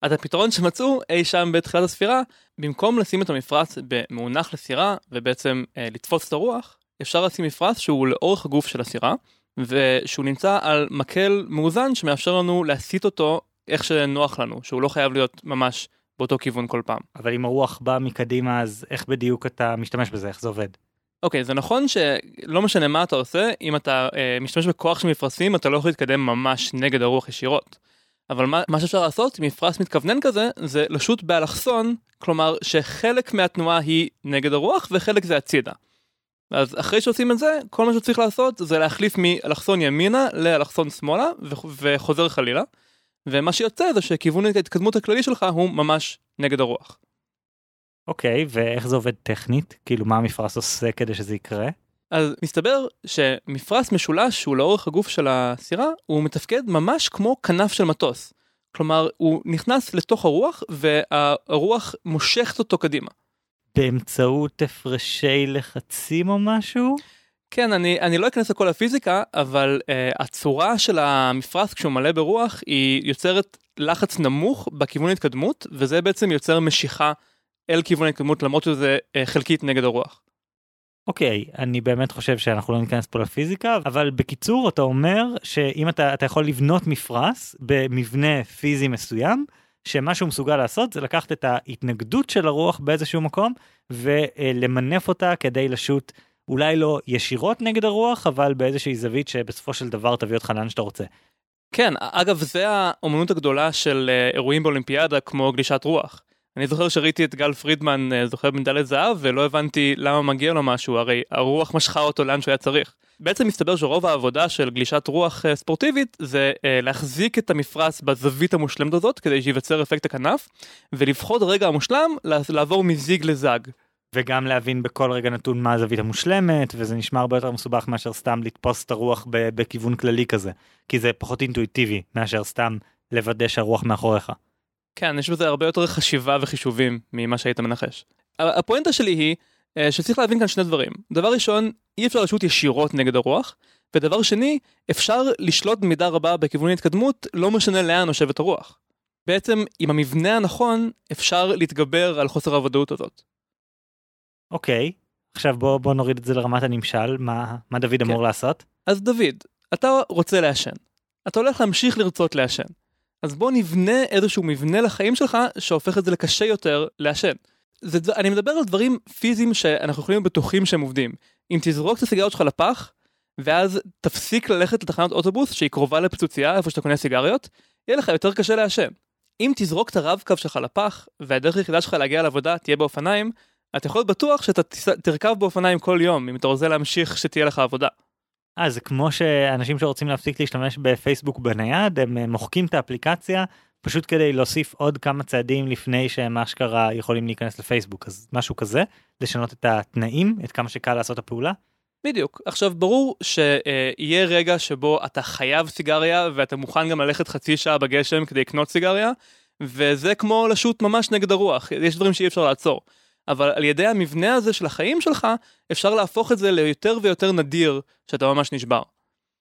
אז הפתרון שמצאו אי שם בתחילת הספירה, במקום לשים את המפרץ במאונח לסירה ובעצם אה, לתפוס את הרוח, אפשר לשים מפרץ שהוא לאורך הגוף של הסירה, ושהוא נמצא על מקל מאוזן שמאפשר לנו להסיט אותו איך שנוח לנו, שהוא לא חייב להיות ממש באותו כיוון כל פעם. אבל אם הרוח באה מקדימה אז איך בדיוק אתה משתמש בזה, איך זה עובד? אוקיי, okay, זה נכון שלא משנה מה אתה עושה, אם אתה אה, משתמש בכוח של מפרשים אתה לא יכול להתקדם ממש נגד הרוח ישירות. אבל מה, מה שאפשר לעשות עם מפרש מתכוונן כזה, זה לשוט באלכסון, כלומר שחלק מהתנועה היא נגד הרוח וחלק זה הצידה. אז אחרי שעושים את זה, כל מה שצריך לעשות זה להחליף מאלכסון ימינה לאלכסון שמאלה וחוזר חלילה. ומה שיוצא זה שכיוון ההתקדמות הכללי שלך הוא ממש נגד הרוח. אוקיי, okay, ואיך זה עובד טכנית? כאילו מה המפרש עושה כדי שזה יקרה? אז מסתבר שמפרש משולש שהוא לאורך הגוף של הסירה הוא מתפקד ממש כמו כנף של מטוס. כלומר הוא נכנס לתוך הרוח והרוח מושכת אותו קדימה. באמצעות הפרשי לחצים או משהו? כן, אני, אני לא אכנס לכל הפיזיקה, אבל uh, הצורה של המפרש כשהוא מלא ברוח היא יוצרת לחץ נמוך בכיוון ההתקדמות, וזה בעצם יוצר משיכה אל כיוון ההתקדמות למרות שזה uh, חלקית נגד הרוח. אוקיי, okay, אני באמת חושב שאנחנו לא ניכנס פה לפיזיקה, אבל בקיצור אתה אומר שאם אתה, אתה יכול לבנות מפרש במבנה פיזי מסוים, שמה שהוא מסוגל לעשות זה לקחת את ההתנגדות של הרוח באיזשהו מקום ולמנף אותה כדי לשוט אולי לא ישירות נגד הרוח אבל באיזושהי זווית שבסופו של דבר תביא אותך לאן שאתה רוצה. כן אגב זה האומנות הגדולה של אה, אירועים באולימפיאדה כמו גלישת רוח. אני זוכר שראיתי את גל פרידמן אה, זוכר במדליית זהב ולא הבנתי למה מגיע לו משהו הרי הרוח משכה אותו לאן שהוא היה צריך. בעצם מסתבר שרוב העבודה של גלישת רוח אה, ספורטיבית זה אה, להחזיק את המפרש בזווית המושלמת הזאת כדי שייווצר אפקט הכנף ולבחור רגע המושלם לעבור מזיג לזג. וגם להבין בכל רגע נתון מה הזווית המושלמת וזה נשמע הרבה יותר מסובך מאשר סתם לתפוס את הרוח בכיוון כללי כזה כי זה פחות אינטואיטיבי מאשר סתם לוודא שהרוח מאחוריך. כן יש בזה הרבה יותר חשיבה וחישובים ממה שהיית מנחש. הפואנטה שלי היא אה, שצריך להבין כאן שני דברים. דבר ראשון, אי אפשר לשוט ישירות נגד הרוח, ודבר שני, אפשר לשלוט במידה רבה בכיוון ההתקדמות, לא משנה לאן נושבת הרוח. בעצם, עם המבנה הנכון, אפשר להתגבר על חוסר הוודאות הזאת. אוקיי, okay. עכשיו בוא, בוא נוריד את זה לרמת הנמשל, מה, מה דוד כן. אמור לעשות? אז דוד, אתה רוצה לעשן. אתה הולך להמשיך לרצות לעשן. אז בוא נבנה איזשהו מבנה לחיים שלך שהופך את זה לקשה יותר לעשן. זה, אני מדבר על דברים פיזיים שאנחנו יכולים להיות בטוחים שהם עובדים. אם תזרוק את הסיגריות שלך לפח, ואז תפסיק ללכת לתחנת אוטובוס שהיא קרובה לפיצוצייה איפה שאתה קונה סיגריות, יהיה לך יותר קשה לעשן. אם תזרוק את הרב-קו שלך לפח, והדרך היחידה שלך להגיע לעבודה תהיה באופניים, אתה יכול להיות בטוח שאתה תרכב באופניים כל יום, אם אתה רוצה להמשיך שתהיה לך עבודה. אה, זה כמו שאנשים שרוצים להפסיק להשתמש בפייסבוק בנייד, הם אה, מוחקים את האפליקציה פשוט כדי להוסיף עוד כמה צעדים לפני שהם אשכרה יכולים להיכנס לפייסבוק, אז משהו כזה, לשנות את התנאים, את כמה שקל לעשות הפעולה. בדיוק. עכשיו, ברור שיהיה רגע שבו אתה חייב סיגריה ואתה מוכן גם ללכת חצי שעה בגשם כדי לקנות סיגריה, וזה כמו לשוט ממש נגד הרוח, יש דברים שאי אפשר לעצור. אבל על ידי המבנה הזה של החיים שלך, אפשר להפוך את זה ליותר ויותר נדיר שאתה ממש נשבר.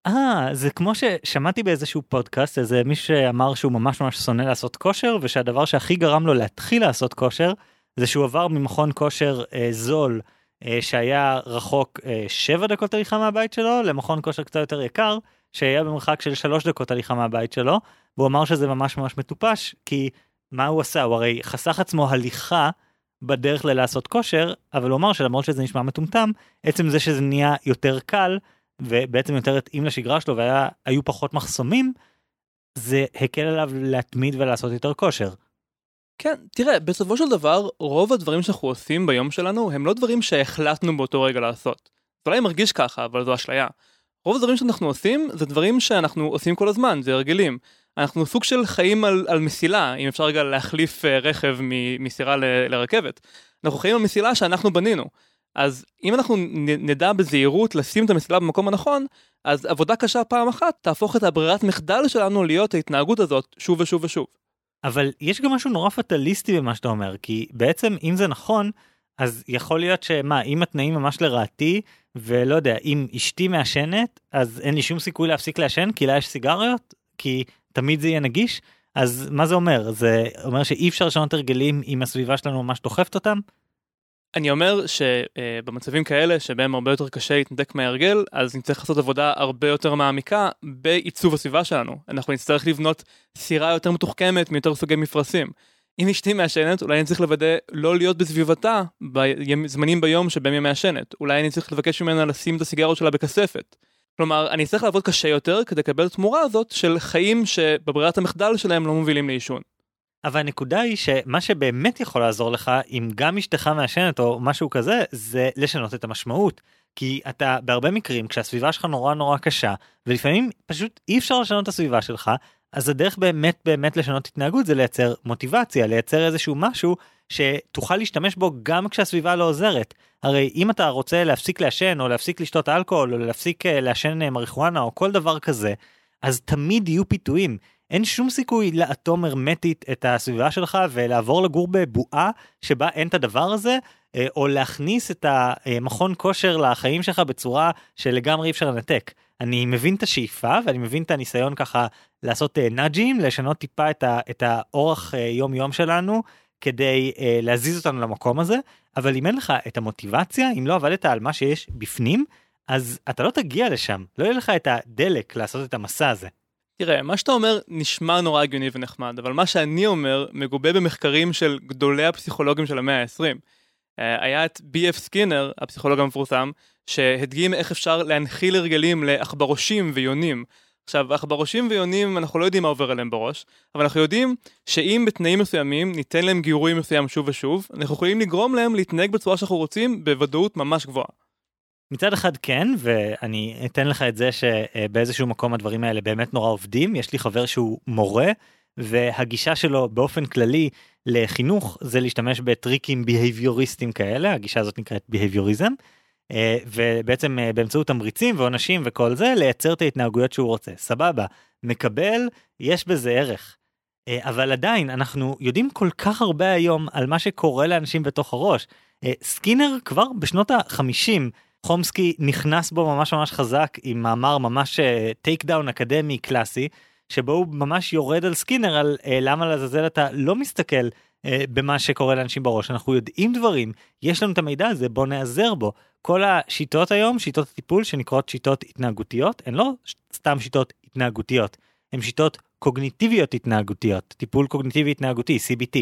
אה, זה כמו ששמעתי באיזשהו פודקאסט, איזה מישהו שאמר שהוא ממש ממש שונא לעשות כושר, ושהדבר שהכי גרם לו להתחיל לעשות כושר, זה שהוא עבר ממכון כושר אה, זול, אה, שהיה רחוק אה, 7 דקות הליכה מהבית שלו, למכון כושר קצת יותר יקר, שהיה במרחק של 3 דקות הליכה מהבית שלו, והוא אמר שזה ממש ממש מטופש, כי מה הוא עשה? הוא הרי חסך עצמו הליכה. בדרך ללעשות כושר, אבל הוא אמר שלמרות שזה נשמע מטומטם, עצם זה שזה נהיה יותר קל, ובעצם יותר התאים לשגרה שלו והיו פחות מחסומים, זה הקל עליו להתמיד ולעשות יותר כושר. כן, תראה, בסופו של דבר, רוב הדברים שאנחנו עושים ביום שלנו הם לא דברים שהחלטנו באותו רגע לעשות. זה אולי מרגיש ככה, אבל זו אשליה. רוב הדברים שאנחנו עושים זה דברים שאנחנו עושים כל הזמן, זה הרגלים. אנחנו סוג של חיים על, על מסילה, אם אפשר רגע להחליף uh, רכב מסירה ל, לרכבת. אנחנו חיים על מסילה שאנחנו בנינו. אז אם אנחנו נדע בזהירות לשים את המסילה במקום הנכון, אז עבודה קשה פעם אחת תהפוך את הברירת מחדל שלנו להיות ההתנהגות הזאת שוב ושוב ושוב. אבל יש גם משהו נורא פטליסטי במה שאתה אומר, כי בעצם אם זה נכון, אז יכול להיות שמה, אם התנאים ממש לרעתי, ולא יודע, אם אשתי מעשנת, אז אין לי שום סיכוי להפסיק לעשן, כי לה יש סיגריות, כי תמיד זה יהיה נגיש, אז מה זה אומר? זה אומר שאי אפשר לשנות הרגלים אם הסביבה שלנו ממש דוחפת אותם? אני אומר שבמצבים כאלה שבהם הרבה יותר קשה להתנתק מההרגל אז נצטרך לעשות עבודה הרבה יותר מעמיקה בעיצוב הסביבה שלנו אנחנו נצטרך לבנות סירה יותר מתוחכמת מיותר סוגי מפרשים. אם אשתי מעשנת אולי אני צריך לוודא לא להיות בסביבתה בזמנים ביום שבהם היא מעשנת אולי אני צריך לבקש ממנה לשים את הסיגרות שלה בכספת. כלומר אני צריך לעבוד קשה יותר כדי לקבל את התמורה הזאת של חיים שבברירת המחדל שלהם לא מובילים לעישון. אבל הנקודה היא שמה שבאמת יכול לעזור לך אם גם אשתך מעשנת או משהו כזה זה לשנות את המשמעות. כי אתה בהרבה מקרים כשהסביבה שלך נורא נורא קשה ולפעמים פשוט אי אפשר לשנות את הסביבה שלך אז הדרך באמת באמת לשנות התנהגות זה לייצר מוטיבציה לייצר איזשהו משהו שתוכל להשתמש בו גם כשהסביבה לא עוזרת. הרי אם אתה רוצה להפסיק לעשן או להפסיק לשתות אלכוהול או להפסיק אה, לעשן אה, מריחואנה או כל דבר כזה אז תמיד יהיו פיתויים. אין שום סיכוי לאטום הרמטית את הסביבה שלך ולעבור לגור בבועה שבה אין את הדבר הזה, אה, או להכניס את המכון כושר לחיים שלך בצורה שלגמרי אי אפשר לנתק. אני מבין את השאיפה ואני מבין את הניסיון ככה לעשות אה, נאג'ים, לשנות טיפה את, ה, את האורח אה, יום יום שלנו כדי להזיז אותנו למקום הזה, אבל אם אין לך את המוטיבציה, אם לא עבדת על מה שיש בפנים, אז אתה לא תגיע לשם, לא יהיה לך את הדלק לעשות את המסע הזה. תראה, מה שאתה אומר נשמע נורא הגיוני ונחמד, אבל מה שאני אומר מגובה במחקרים של גדולי הפסיכולוגים של המאה ה-20. אה, היה את בי.אף סקינר, הפסיכולוג המפורסם, שהדגים איך אפשר להנחיל הרגלים לעכברושים ויונים. עכשיו, עכברושים ויונים, אנחנו לא יודעים מה עובר עליהם בראש, אבל אנחנו יודעים שאם בתנאים מסוימים ניתן להם גירוי מסוים שוב ושוב, אנחנו יכולים לגרום להם להתנהג בצורה שאנחנו רוצים בוודאות ממש גבוהה. מצד אחד כן ואני אתן לך את זה שבאיזשהו מקום הדברים האלה באמת נורא עובדים יש לי חבר שהוא מורה והגישה שלו באופן כללי לחינוך זה להשתמש בטריקים בהביוריסטים כאלה הגישה הזאת נקראת בהביוריזם ובעצם באמצעות תמריצים ועונשים וכל זה לייצר את ההתנהגויות שהוא רוצה סבבה מקבל יש בזה ערך. אבל עדיין אנחנו יודעים כל כך הרבה היום על מה שקורה לאנשים בתוך הראש. סקינר כבר בשנות ה-50 חומסקי נכנס בו ממש ממש חזק עם מאמר ממש takedown אקדמי קלאסי שבו הוא ממש יורד על סקינר על uh, למה לעזאזל אתה לא מסתכל uh, במה שקורה לאנשים בראש אנחנו יודעים דברים יש לנו את המידע הזה בוא נעזר בו כל השיטות היום שיטות הטיפול שנקראות שיטות התנהגותיות הן לא סתם שיטות התנהגותיות הם שיטות קוגניטיביות התנהגותיות, טיפול קוגניטיבי התנהגותי, CBT.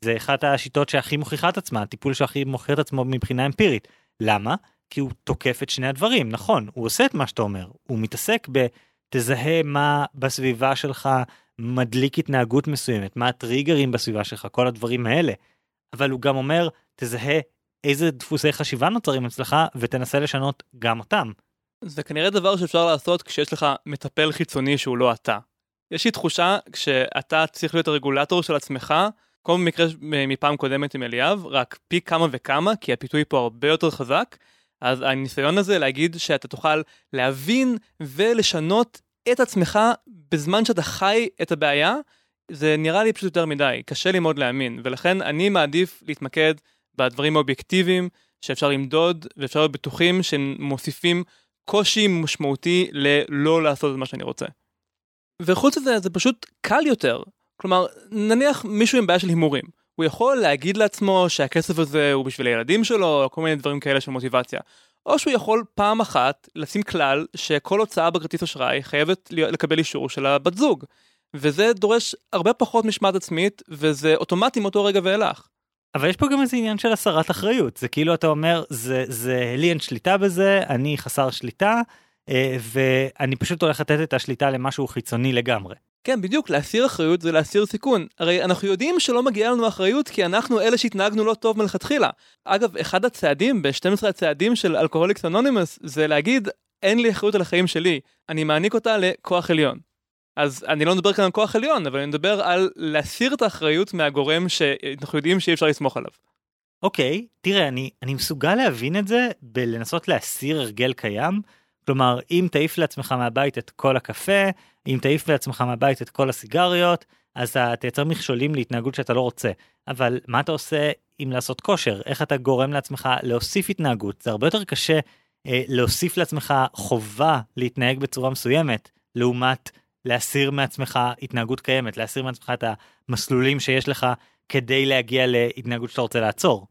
זה אחת השיטות שהכי מוכיחה את עצמה, הטיפול שהכי מוכיח את עצמו מבחינה אמפירית. למה? כי הוא תוקף את שני הדברים, נכון, הוא עושה את מה שאתה אומר, הוא מתעסק ב... תזהה מה בסביבה שלך מדליק התנהגות מסוימת, מה הטריגרים בסביבה שלך, כל הדברים האלה. אבל הוא גם אומר, תזהה איזה דפוסי חשיבה נוצרים אצלך ותנסה לשנות גם אותם. זה כנראה דבר שאפשר לעשות כשיש לך מטפל חיצוני שהוא לא אתה. יש לי תחושה כשאתה צריך להיות הרגולטור של עצמך, כמו במקרה מפעם קודמת עם אליאב, רק פי כמה וכמה, כי הפיתוי פה הרבה יותר חזק, אז הניסיון הזה להגיד שאתה תוכל להבין ולשנות את עצמך בזמן שאתה חי את הבעיה, זה נראה לי פשוט יותר מדי, קשה לי מאוד להאמין, ולכן אני מעדיף להתמקד בדברים האובייקטיביים שאפשר למדוד ואפשר להיות בטוחים שמוסיפים קושי משמעותי ללא לעשות את מה שאני רוצה. וחוץ מזה זה פשוט קל יותר, כלומר נניח מישהו עם בעיה של הימורים, הוא יכול להגיד לעצמו שהכסף הזה הוא בשביל הילדים שלו או כל מיני דברים כאלה של מוטיבציה. או שהוא יכול פעם אחת לשים כלל שכל הוצאה בכרטיס אשראי חייבת לקבל אישור של הבת זוג. וזה דורש הרבה פחות משמעת עצמית וזה אוטומטי מאותו רגע ואילך. אבל יש פה גם איזה עניין של הסרת אחריות זה כאילו אתה אומר זה זה לי אין שליטה בזה אני חסר שליטה אה, ואני פשוט הולך לתת את השליטה למשהו חיצוני לגמרי. כן בדיוק להסיר אחריות זה להסיר סיכון הרי אנחנו יודעים שלא מגיעה לנו אחריות כי אנחנו אלה שהתנהגנו לא טוב מלכתחילה. אגב אחד הצעדים ב-12 הצעדים של אלכוהוליקס אנונימוס זה להגיד אין לי אחריות על החיים שלי אני מעניק אותה לכוח עליון. אז אני לא מדבר כאן על כוח עליון אבל אני מדבר על להסיר את האחריות מהגורם שאנחנו יודעים שאי אפשר לסמוך עליו. אוקיי okay, תראה אני אני מסוגל להבין את זה בלנסות להסיר הרגל קיים. כלומר אם תעיף לעצמך מהבית את כל הקפה אם תעיף לעצמך מהבית את כל הסיגריות אז אתה תייצר מכשולים להתנהגות שאתה לא רוצה. אבל מה אתה עושה עם לעשות כושר? איך אתה גורם לעצמך להוסיף התנהגות? זה הרבה יותר קשה אה, להוסיף לעצמך חובה להתנהג בצורה מסוימת לעומת להסיר מעצמך התנהגות קיימת להסיר מעצמך את המסלולים שיש לך כדי להגיע להתנהגות שאתה רוצה לעצור.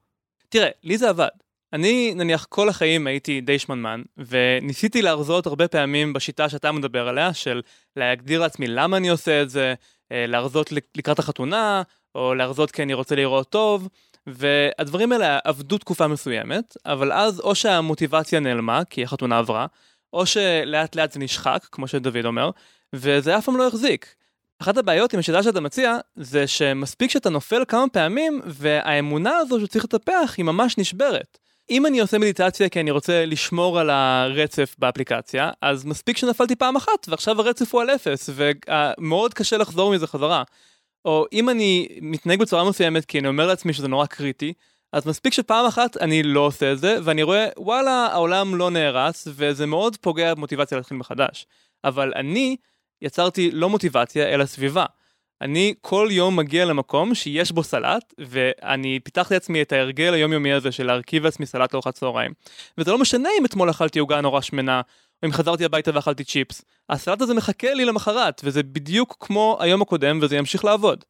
תראה לי זה עבד אני נניח כל החיים הייתי די שמנמן וניסיתי להרזות הרבה פעמים בשיטה שאתה מדבר עליה של להגדיר לעצמי למה אני עושה את זה, אה, להרזות לקראת החתונה או להרזות כי אני רוצה לראות טוב והדברים האלה עבדו תקופה מסוימת אבל אז או שהמוטיבציה נעלמה כי החתונה עברה או שלאט לאט זה נשחק כמו שדוד אומר וזה אף פעם לא החזיק. אחת הבעיות עם השיטה שאתה מציע זה שמספיק שאתה נופל כמה פעמים והאמונה הזו שצריך לטפח היא ממש נשברת. אם אני עושה מדיטציה כי אני רוצה לשמור על הרצף באפליקציה, אז מספיק שנפלתי פעם אחת ועכשיו הרצף הוא על אפס ומאוד קשה לחזור מזה חזרה. או אם אני מתנהג בצורה מסוימת כי אני אומר לעצמי שזה נורא קריטי, אז מספיק שפעם אחת אני לא עושה את זה ואני רואה וואלה העולם לא נהרס וזה מאוד פוגע במוטיבציה להתחיל מחדש. אבל אני יצרתי לא מוטיבציה אלא סביבה. אני כל יום מגיע למקום שיש בו סלט, ואני פיתחתי לעצמי את ההרגל היומיומי הזה של להרכיב לעצמי סלט לארוחת צהריים. וזה לא משנה אם אתמול אכלתי עוגה נורא שמנה, או אם חזרתי הביתה ואכלתי צ'יפס. הסלט הזה מחכה לי למחרת, וזה בדיוק כמו היום הקודם, וזה ימשיך לעבוד.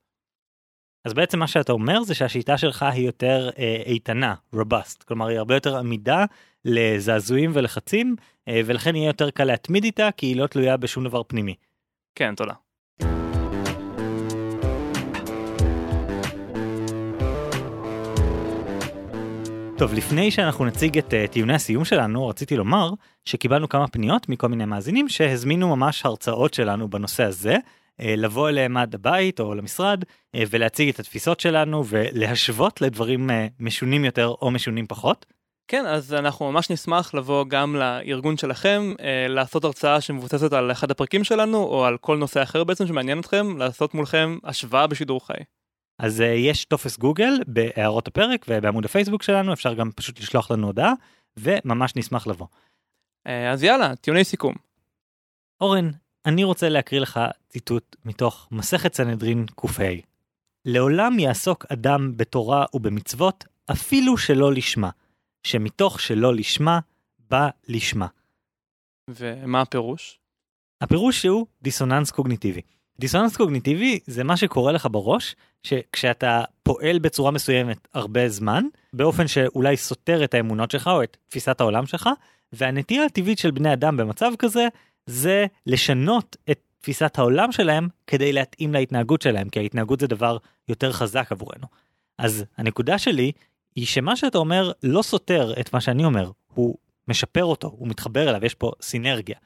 אז בעצם מה שאתה אומר זה שהשיטה שלך היא יותר אה, איתנה, robust, כלומר היא הרבה יותר עמידה לזעזועים ולחצים, אה, ולכן יהיה יותר קל להתמיד איתה, כי היא לא תלויה בשום דבר פנימי. כן, תודה. טוב, לפני שאנחנו נציג את uh, טיעוני הסיום שלנו, רציתי לומר שקיבלנו כמה פניות מכל מיני מאזינים שהזמינו ממש הרצאות שלנו בנושא הזה, uh, לבוא אליהם עד הבית או למשרד uh, ולהציג את התפיסות שלנו ולהשוות לדברים uh, משונים יותר או משונים פחות. כן, אז אנחנו ממש נשמח לבוא גם לארגון שלכם, אה, לעשות הרצאה שמבוססת על אחד הפרקים שלנו, או על כל נושא אחר בעצם שמעניין אתכם, לעשות מולכם השוואה בשידור חי. אז uh, יש טופס גוגל בהערות הפרק ובעמוד הפייסבוק שלנו אפשר גם פשוט לשלוח לנו הודעה וממש נשמח לבוא. Uh, אז יאללה טיעוני סיכום. אורן אני רוצה להקריא לך ציטוט מתוך מסכת סנהדרין קה. לעולם יעסוק אדם בתורה ובמצוות אפילו שלא לשמה, שמתוך שלא לשמה בא לשמה. ומה הפירוש? הפירוש הוא דיסוננס קוגניטיבי. דיסוננס קוגניטיבי זה מה שקורה לך בראש שכשאתה פועל בצורה מסוימת הרבה זמן באופן שאולי סותר את האמונות שלך או את תפיסת העולם שלך והנטייה הטבעית של בני אדם במצב כזה זה לשנות את תפיסת העולם שלהם כדי להתאים להתנהגות שלהם, כי ההתנהגות זה דבר יותר חזק עבורנו. אז הנקודה שלי היא שמה שאתה אומר לא סותר את מה שאני אומר, הוא משפר אותו, הוא מתחבר אליו, יש פה סינרגיה.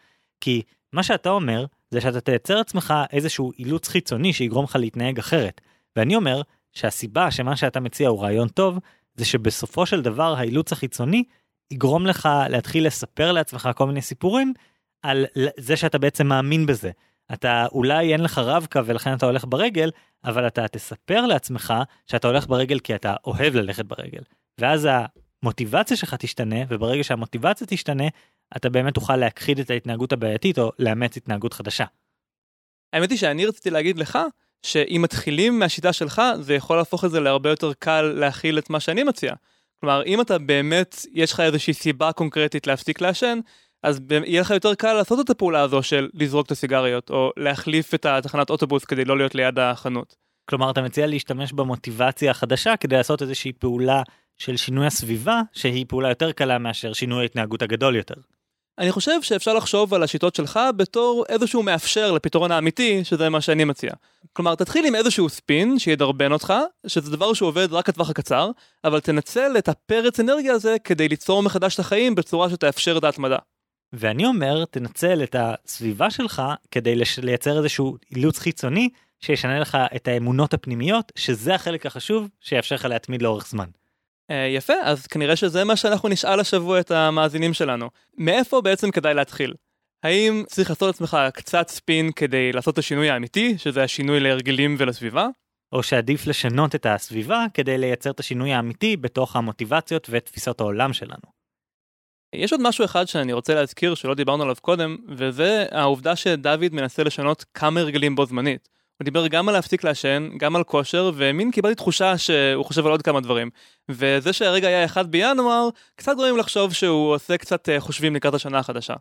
כי מה שאתה אומר זה שאתה תייצר לעצמך איזשהו אילוץ חיצוני שיגרום לך להתנהג אחרת. ואני אומר שהסיבה שמה שאתה מציע הוא רעיון טוב, זה שבסופו של דבר האילוץ החיצוני יגרום לך להתחיל לספר לעצמך כל מיני סיפורים על זה שאתה בעצם מאמין בזה. אתה אולי אין לך רב-קו ולכן אתה הולך ברגל, אבל אתה תספר לעצמך שאתה הולך ברגל כי אתה אוהב ללכת ברגל. ואז המוטיבציה שלך תשתנה, וברגע שהמוטיבציה תשתנה, אתה באמת תוכל להכחיד את ההתנהגות הבעייתית או לאמץ התנהגות חדשה. האמת היא שאני רציתי להגיד לך, שאם מתחילים מהשיטה שלך, זה יכול להפוך את זה להרבה יותר קל להכיל את מה שאני מציע. כלומר, אם אתה באמת, יש לך איזושהי סיבה קונקרטית להפסיק לעשן, אז יהיה לך יותר קל לעשות את הפעולה הזו של לזרוק את הסיגריות, או להחליף את התחנת אוטובוס כדי לא להיות ליד החנות. כלומר, אתה מציע להשתמש במוטיבציה החדשה כדי לעשות איזושהי פעולה של שינוי הסביבה, שהיא פעולה יותר קלה מאשר שינוי ההתנהגות הגדול יותר. אני חושב שאפשר לחשוב על השיטות שלך בתור איזשהו מאפשר לפתרון האמיתי, שזה מה שאני מציע. כלומר, תתחיל עם איזשהו ספין שידרבן אותך, שזה דבר שהוא עובד רק לטווח הקצר, אבל תנצל את הפרץ אנרגיה הזה כדי ליצור מחדש את החיים בצורה שתאפשר את ההתמדה. ואני אומר, תנצל את הסביבה שלך כדי לייצר איזשהו אילוץ חיצוני שישנה לך את האמונות הפנימיות, שזה החלק החשוב שיאפשר לך להתמיד לאורך זמן. Uh, יפה, אז כנראה שזה מה שאנחנו נשאל השבוע את המאזינים שלנו. מאיפה בעצם כדאי להתחיל? האם צריך לעשות לעצמך קצת ספין כדי לעשות את השינוי האמיתי, שזה השינוי להרגלים ולסביבה? או שעדיף לשנות את הסביבה כדי לייצר את השינוי האמיתי בתוך המוטיבציות ותפיסות העולם שלנו. יש עוד משהו אחד שאני רוצה להזכיר שלא דיברנו עליו קודם, וזה העובדה שדוד מנסה לשנות כמה הרגלים בו זמנית. הוא דיבר גם על להפסיק לעשן, גם על כושר, ומין קיבלתי תחושה שהוא חושב על עוד כמה דברים. וזה שהרגע היה 1 בינואר, קצת גורם לחשוב שהוא עושה קצת אה, חושבים לקראת השנה החדשה.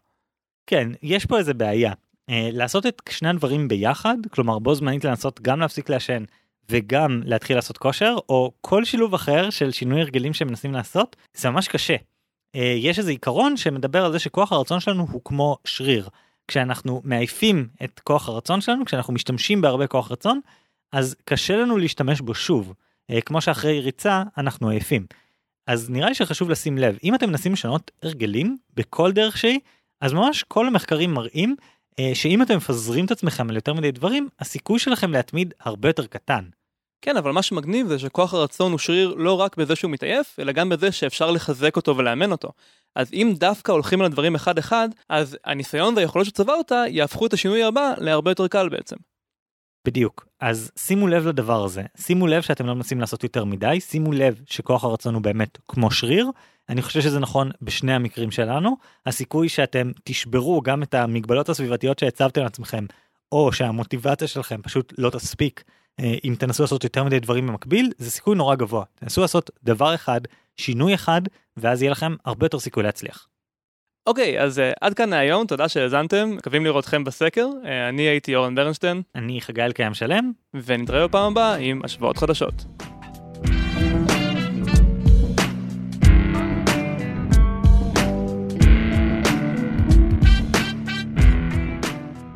כן, יש פה איזה בעיה. Uh, לעשות את שני הדברים ביחד, כלומר בו זמנית לנסות גם להפסיק לעשן וגם להתחיל לעשות כושר, או כל שילוב אחר של שינוי הרגלים שמנסים לעשות, זה ממש קשה. Uh, יש איזה עיקרון שמדבר על זה שכוח הרצון שלנו הוא כמו שריר. כשאנחנו מעייפים את כוח הרצון שלנו, כשאנחנו משתמשים בהרבה כוח רצון, אז קשה לנו להשתמש בו שוב. אה, כמו שאחרי ריצה אנחנו עייפים. אז נראה לי שחשוב לשים לב, אם אתם מנסים לשנות הרגלים בכל דרך שהיא, אז ממש כל המחקרים מראים אה, שאם אתם מפזרים את עצמכם על יותר מדי דברים, הסיכוי שלכם להתמיד הרבה יותר קטן. כן, אבל מה שמגניב זה שכוח הרצון הוא שריר לא רק בזה שהוא מתעייף, אלא גם בזה שאפשר לחזק אותו ולאמן אותו. אז אם דווקא הולכים על הדברים אחד אחד, אז הניסיון והיכולות שצברת יהפכו את השינוי הבא להרבה יותר קל בעצם. בדיוק. אז שימו לב לדבר הזה, שימו לב שאתם לא מנסים לעשות יותר מדי, שימו לב שכוח הרצון הוא באמת כמו שריר. אני חושב שזה נכון בשני המקרים שלנו. הסיכוי שאתם תשברו גם את המגבלות הסביבתיות שהצבתם לעצמכם, או שהמוטיבציה שלכם פשוט לא תספיק אם תנסו לעשות יותר מדי דברים במקביל, זה סיכוי נורא גבוה. תנסו לעשות דבר אחד, שינוי אחד, ואז יהיה לכם הרבה יותר סיכוי להצליח. אוקיי, okay, אז uh, עד כאן היום, תודה שהאזנתם, מקווים לראותכם בסקר. Uh, אני הייתי אורן ברנשטיין. אני חגי אלקיים שלם. ונתראה בפעם הבאה עם השוואות חדשות.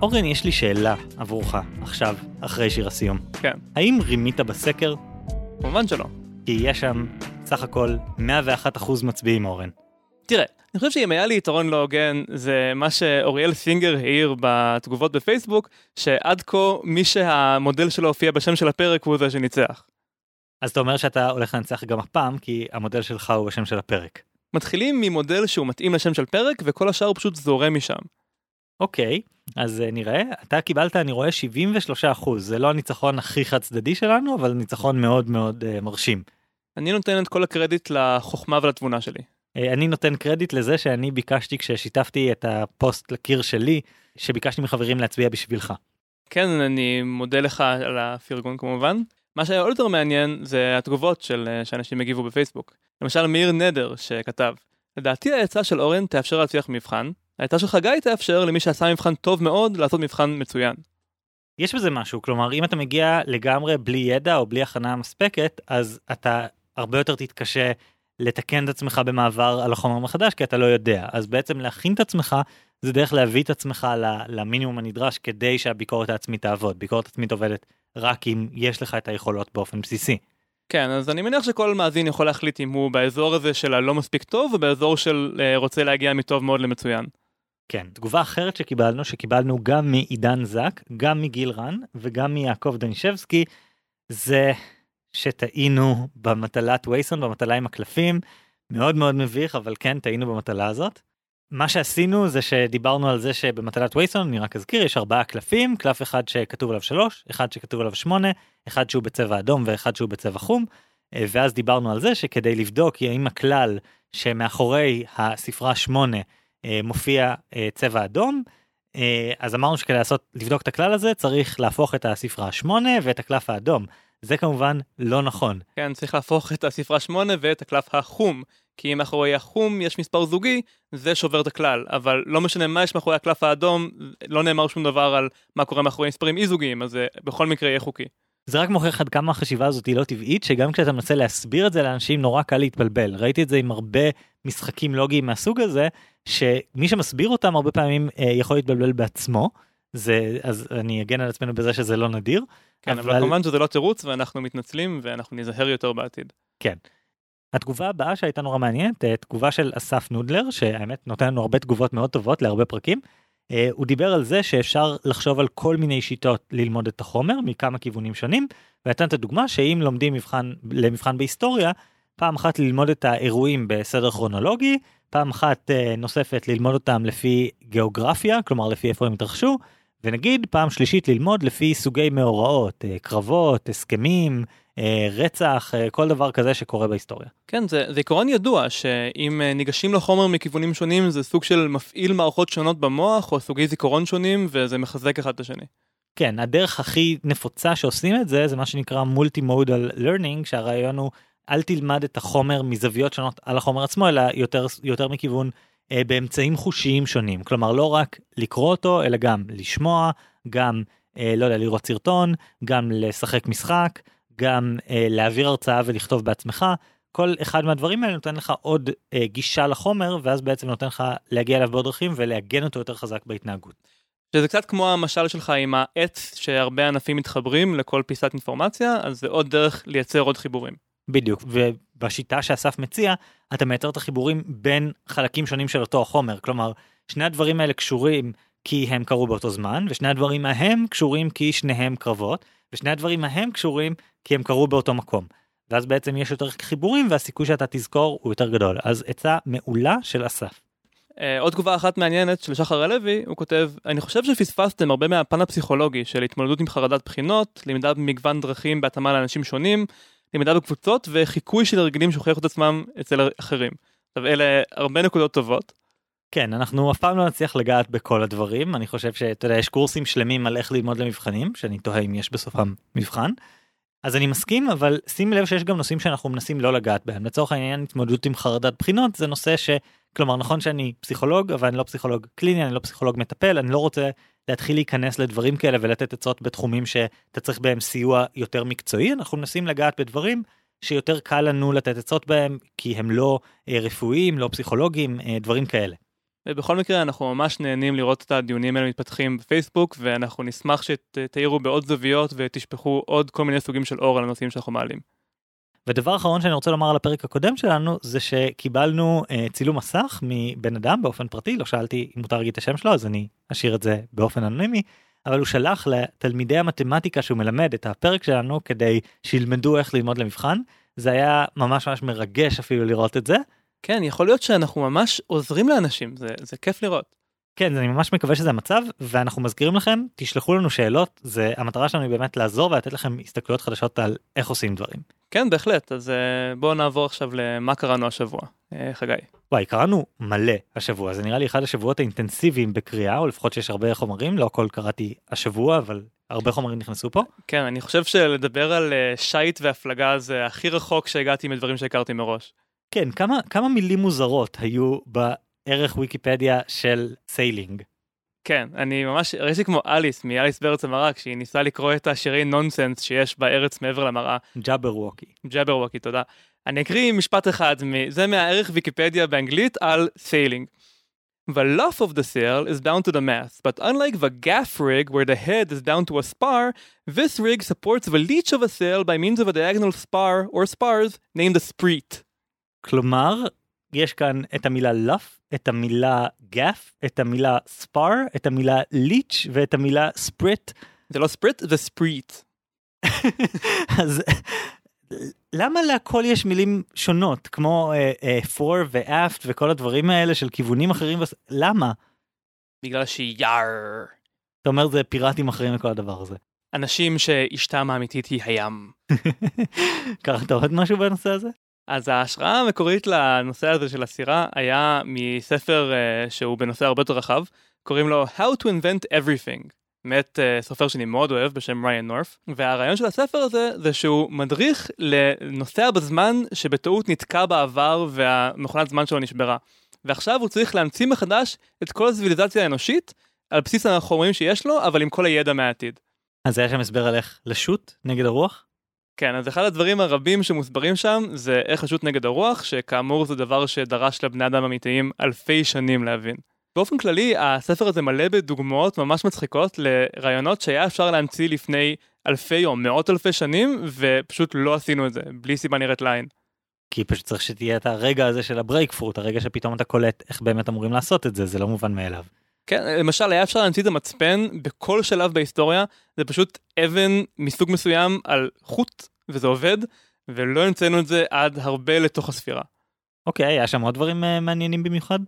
אורן, יש לי שאלה עבורך עכשיו, אחרי שיר הסיום. כן. האם רימית בסקר? כמובן שלא. כי יש שם סך הכל 101% מצביעים, אורן. תראה, אני חושב שאם היה לי יתרון לא הוגן, זה מה שאוריאל סינגר העיר בתגובות בפייסבוק, שעד כה מי שהמודל שלו הופיע בשם של הפרק הוא זה שניצח. אז אתה אומר שאתה הולך לנצח גם הפעם, כי המודל שלך הוא בשם של הפרק. מתחילים ממודל שהוא מתאים לשם של פרק, וכל השאר פשוט זורם משם. אוקיי, אז אה, נראה, אתה קיבלת אני רואה 73 אחוז, זה לא הניצחון הכי חד צדדי שלנו, אבל ניצחון מאוד מאוד uh, מרשים. אני נותן את כל הקרדיט לחוכמה ולתבונה שלי. Uh, אני נותן קרדיט לזה שאני ביקשתי כששיתפתי את הפוסט לקיר שלי, שביקשתי מחברים להצביע בשבילך. כן, אני מודה לך על הפרגון כמובן. מה שהיה עוד יותר מעניין זה התגובות של שאנשים הגיבו בפייסבוק. למשל מאיר נדר שכתב, לדעתי העצה של אורן תאפשר להצליח מבחן, העצה של חגי תאפשר למי שעשה מבחן טוב מאוד לעשות מבחן מצוין. יש בזה משהו, כלומר אם אתה מגיע לגמרי בלי ידע או בלי הכנה מספקת, אז אתה הרבה יותר תתקשה לתקן את עצמך במעבר על החומר מחדש כי אתה לא יודע אז בעצם להכין את עצמך זה דרך להביא את עצמך למינימום הנדרש כדי שהביקורת העצמית תעבוד ביקורת עצמית עובדת רק אם יש לך את היכולות באופן בסיסי. כן אז אני מניח שכל מאזין יכול להחליט אם הוא באזור הזה של הלא מספיק טוב ובאזור של uh, רוצה להגיע מטוב מאוד למצוין. כן תגובה אחרת שקיבלנו שקיבלנו גם מעידן זק גם מגיל רן וגם מיעקב דנישבסקי זה שטעינו במטלת וייסון במטלה עם הקלפים מאוד מאוד מביך אבל כן טעינו במטלה הזאת. מה שעשינו זה שדיברנו על זה שבמטלת וייסון אני רק אזכיר יש ארבעה קלפים קלף אחד שכתוב עליו שלוש אחד שכתוב עליו שמונה אחד שהוא בצבע אדום ואחד שהוא בצבע חום אה, ואז דיברנו על זה שכדי לבדוק האם הכלל שמאחורי הספרה שמונה מופיע אה, צבע אדום אז אמרנו שכדי לעשות לבדוק את הכלל הזה צריך להפוך את הספרה שמונה ואת הקלף האדום זה כמובן לא נכון. כן, צריך להפוך את הספרה 8 ואת הקלף החום, כי אם מאחורי החום יש מספר זוגי, זה שובר את הכלל, אבל לא משנה מה יש מאחורי הקלף האדום, לא נאמר שום דבר על מה קורה מאחורי מספרים אי זוגיים, אז זה בכל מקרה יהיה חוקי. זה רק מוכיח עד כמה החשיבה הזאת היא לא טבעית, שגם כשאתה מנסה להסביר את זה לאנשים נורא קל להתבלבל. ראיתי את זה עם הרבה משחקים לוגיים מהסוג הזה, שמי שמסביר אותם הרבה פעמים אה, יכול להתבלבל בעצמו. זה אז אני אגן על עצמנו בזה שזה לא נדיר. כן, אבל, אבל כמובן שזה לא תירוץ ואנחנו מתנצלים ואנחנו ניזהר יותר בעתיד. כן. התגובה הבאה שהייתה נורא מעניינת, אה, תגובה של אסף נודלר, שהאמת נותן לנו הרבה תגובות מאוד טובות להרבה פרקים. אה, הוא דיבר על זה שאפשר לחשוב על כל מיני שיטות ללמוד את החומר מכמה כיוונים שונים, ונתן את הדוגמה שאם לומדים מבחן, למבחן בהיסטוריה, פעם אחת ללמוד את האירועים בסדר כרונולוגי, פעם אחת אה, נוספת ללמוד אותם לפי גיאוגרפיה, כלומר לפי איפה הם התרחשו, ונגיד פעם שלישית ללמוד לפי סוגי מאורעות, אה, קרבות, הסכמים, רצח, אה, כל דבר כזה שקורה בהיסטוריה. כן, זה, זה עיקרון ידוע שאם ניגשים לחומר מכיוונים שונים זה סוג של מפעיל מערכות שונות במוח או סוגי זיכרון שונים וזה מחזק אחד את השני. כן, הדרך הכי נפוצה שעושים את זה זה מה שנקרא multimodal learning שהרעיון הוא אל תלמד את החומר מזוויות שונות על החומר עצמו אלא יותר יותר מכיוון אה, באמצעים חושיים שונים כלומר לא רק לקרוא אותו אלא גם לשמוע גם אה, לא יודע לראות סרטון גם לשחק משחק גם אה, להעביר הרצאה ולכתוב בעצמך כל אחד מהדברים האלה נותן לך עוד אה, גישה לחומר ואז בעצם נותן לך להגיע אליו בעוד דרכים ולעגן אותו יותר חזק בהתנהגות. שזה קצת כמו המשל שלך עם העץ שהרבה ענפים מתחברים לכל פיסת אינפורמציה אז זה עוד דרך לייצר עוד חיבורים. בדיוק ובשיטה שאסף מציע אתה מייצר את החיבורים בין חלקים שונים של אותו החומר כלומר שני הדברים האלה קשורים כי הם קרו באותו זמן ושני הדברים ההם קשורים כי שניהם קרבות ושני הדברים ההם קשורים כי הם קרו באותו מקום. ואז בעצם יש יותר חיבורים והסיכוי שאתה תזכור הוא יותר גדול אז עצה מעולה של אסף. Uh, עוד תגובה אחת מעניינת של שחר הלוי, הוא כותב, אני חושב שפספסתם הרבה מהפן הפסיכולוגי של התמודדות עם חרדת בחינות, למידה במגוון דרכים בהתאמה לאנשים שונים, למידה בקבוצות וחיקוי של הרגלים שהוכיחו את עצמם אצל אחרים. עכשיו אלה הרבה נקודות טובות. כן אנחנו אף פעם לא נצליח לגעת בכל הדברים אני חושב שאתה יודע יש קורסים שלמים על איך ללמוד למבחנים שאני תוהה אם יש בסופם מבחן. אז אני מסכים אבל שים לב שיש גם נושאים שאנחנו מנסים לא לגעת בהם לצורך העניין התמודדות עם חרדת בחינות זה נושא ש... כלומר נכון שאני פסיכולוג אבל אני לא פסיכולוג קליני אני לא פסיכולוג מטפל אני לא רוצה להתחיל להיכנס לדברים כאלה ולתת עצות בתחומים שאתה צריך בהם סיוע יותר מקצועי אנחנו מנסים לגעת בדברים שיותר קל לנו לתת עצות בהם כי הם לא אה, רפואיים לא פסיכולוגיים אה, דברים כאלה. ובכל מקרה אנחנו ממש נהנים לראות את הדיונים האלה מתפתחים בפייסבוק ואנחנו נשמח שתאירו בעוד זוויות ותשפכו עוד כל מיני סוגים של אור על הנושאים שאנחנו מעלים. ודבר אחרון שאני רוצה לומר על הפרק הקודם שלנו זה שקיבלנו uh, צילום מסך מבן אדם באופן פרטי לא שאלתי אם מותר להגיד את השם שלו אז אני אשאיר את זה באופן אנונימי אבל הוא שלח לתלמידי המתמטיקה שהוא מלמד את הפרק שלנו כדי שילמדו איך ללמוד למבחן זה היה ממש ממש מרגש אפילו לראות את זה. כן יכול להיות שאנחנו ממש עוזרים לאנשים זה, זה כיף לראות. כן אני ממש מקווה שזה המצב ואנחנו מזכירים לכם תשלחו לנו שאלות זה המטרה שלנו היא באמת לעזור ולתת לכם הסתכלויות חדשות על איך עושים דברים. כן בהחלט אז uh, בואו נעבור עכשיו למה קראנו השבוע uh, חגי. וואי קראנו מלא השבוע זה נראה לי אחד השבועות האינטנסיביים בקריאה או לפחות שיש הרבה חומרים לא הכל קראתי השבוע אבל הרבה חומרים נכנסו פה. כן אני חושב שלדבר על uh, שיט והפלגה זה הכי רחוק שהגעתי מדברים שהכרתי מראש. כן כמה כמה מילים מוזרות היו בערך ויקיפדיה של sailing. כן, אני ממש הרגשתי כמו אליס מאליס בארץ המראה כשהיא ניסה לקרוא את השירי nonsense שיש בארץ מעבר למראה. Jabberwocky. Jabberwocky, תודה. אני אקריא משפט אחד, זה מהערך ויקיפדיה באנגלית על sailing. The luff of the sail is down to the mast, but unlike the gaff rig where the head is down to a spar, this rig supports the leach of a sail by means of a diagonal spar or spars named a spreet. כלומר, יש כאן את המילה luff, את המילה gaff, את המילה spar, את המילה leach ואת המילה sprit. זה לא ספריט, זה ספריט. אז למה להכל יש מילים שונות כמו uh, uh, for ואפט וכל הדברים האלה של כיוונים אחרים למה בגלל שיאר אתה אומר זה פיראטים אחרים לכל הדבר הזה אנשים שאשתם האמיתית היא הים. קראת עוד משהו בנושא הזה? אז ההשראה המקורית לנושא הזה של הסירה היה מספר uh, שהוא בנושא הרבה יותר רחב קוראים לו How to Invent Everything מאת uh, סופר שאני מאוד אוהב בשם ריין נורף והרעיון של הספר הזה זה שהוא מדריך לנוסע בזמן שבטעות נתקע בעבר והמכונת זמן שלו נשברה. ועכשיו הוא צריך להמציא מחדש את כל הציוויליזציה האנושית על בסיס החומרים שיש לו אבל עם כל הידע מהעתיד. אז היה שם הסבר על איך לשוט נגד הרוח? כן אז אחד הדברים הרבים שמוסברים שם זה איך לשוט נגד הרוח שכאמור זה דבר שדרש לבני אדם אמיתיים אלפי שנים להבין. באופן כללי הספר הזה מלא בדוגמאות ממש מצחיקות לרעיונות שהיה אפשר להמציא לפני אלפי או מאות אלפי שנים ופשוט לא עשינו את זה בלי סיבה נראית לעין. כי פשוט צריך שתהיה את הרגע הזה של הבריק פרוט הרגע שפתאום אתה קולט איך באמת אמורים לעשות את זה זה לא מובן מאליו. כן למשל היה אפשר להמציא את המצפן בכל שלב בהיסטוריה זה פשוט אבן מסוג מסוים על חוט וזה עובד ולא המצאנו את זה עד הרבה לתוך הספירה. אוקיי היה שם עוד דברים uh, מעניינים במיוחד?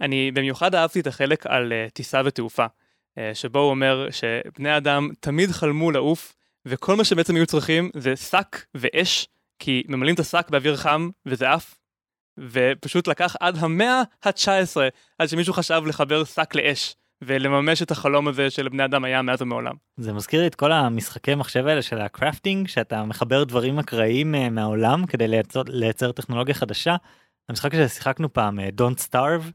אני במיוחד אהבתי את החלק על uh, טיסה ותעופה, uh, שבו הוא אומר שבני אדם תמיד חלמו לעוף, וכל מה שבעצם היו צריכים זה שק ואש, כי ממלאים את השק באוויר חם וזה עף, ופשוט לקח עד המאה ה-19 עד שמישהו חשב לחבר שק לאש. ולממש את החלום הזה של בני אדם היה מאז ומעולם. זה מזכיר לי את כל המשחקי מחשב האלה של הקרפטינג שאתה מחבר דברים אקראיים מהעולם כדי לייצר, לייצר טכנולוגיה חדשה. המשחק ששיחקנו פעם Don't Starve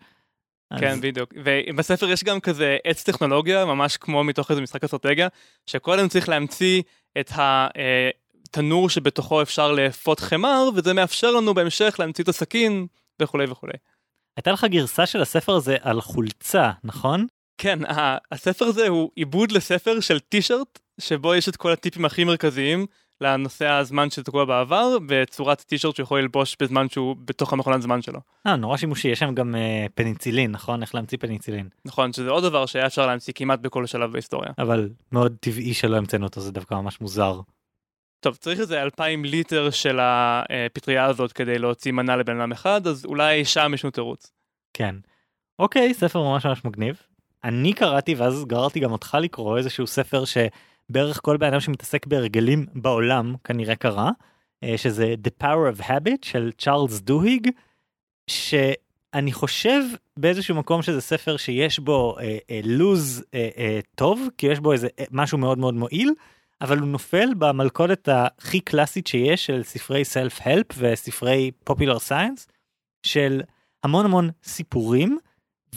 כן בדיוק ובספר יש גם כזה עץ טכנולוגיה ממש כמו מתוך איזה משחק אסטרטגיה שקודם צריך להמציא את התנור שבתוכו אפשר לאפות חמר וזה מאפשר לנו בהמשך להמציא את הסכין וכולי וכולי. הייתה לך גרסה של הספר הזה על חולצה נכון? כן הספר הזה הוא עיבוד לספר של טישרט שבו יש את כל הטיפים הכי מרכזיים לנושא הזמן שתקוע בעבר בצורת טישרט שיכול ללבוש בזמן שהוא בתוך המכונת זמן שלו. אה, נורא שימושי יש שם גם אה, פניצילין נכון איך להמציא פניצילין. נכון שזה עוד דבר שהיה אפשר להמציא כמעט בכל שלב בהיסטוריה. אבל מאוד טבעי שלא המצאנו אותו זה דווקא ממש מוזר. טוב צריך איזה אלפיים ליטר של הפטריה הזאת כדי להוציא מנה לבן אדם אחד אז אולי שם יש לנו תירוץ. כן. אוקיי ספר ממש ממש מגניב. אני קראתי ואז גררתי גם אותך לקרוא איזשהו ספר ש... בערך כל בן אדם שמתעסק בהרגלים בעולם כנראה קרה, אה, שזה The Power of Habit של צ'ארלס דוהיג, שאני חושב באיזשהו מקום שזה ספר שיש בו אה, אה, לוז אה, אה, טוב, כי יש בו איזה אה, משהו מאוד מאוד מועיל, אבל הוא נופל במלכודת הכי קלאסית שיש של ספרי סלף הלפ וספרי פופולר סיינס, של המון המון סיפורים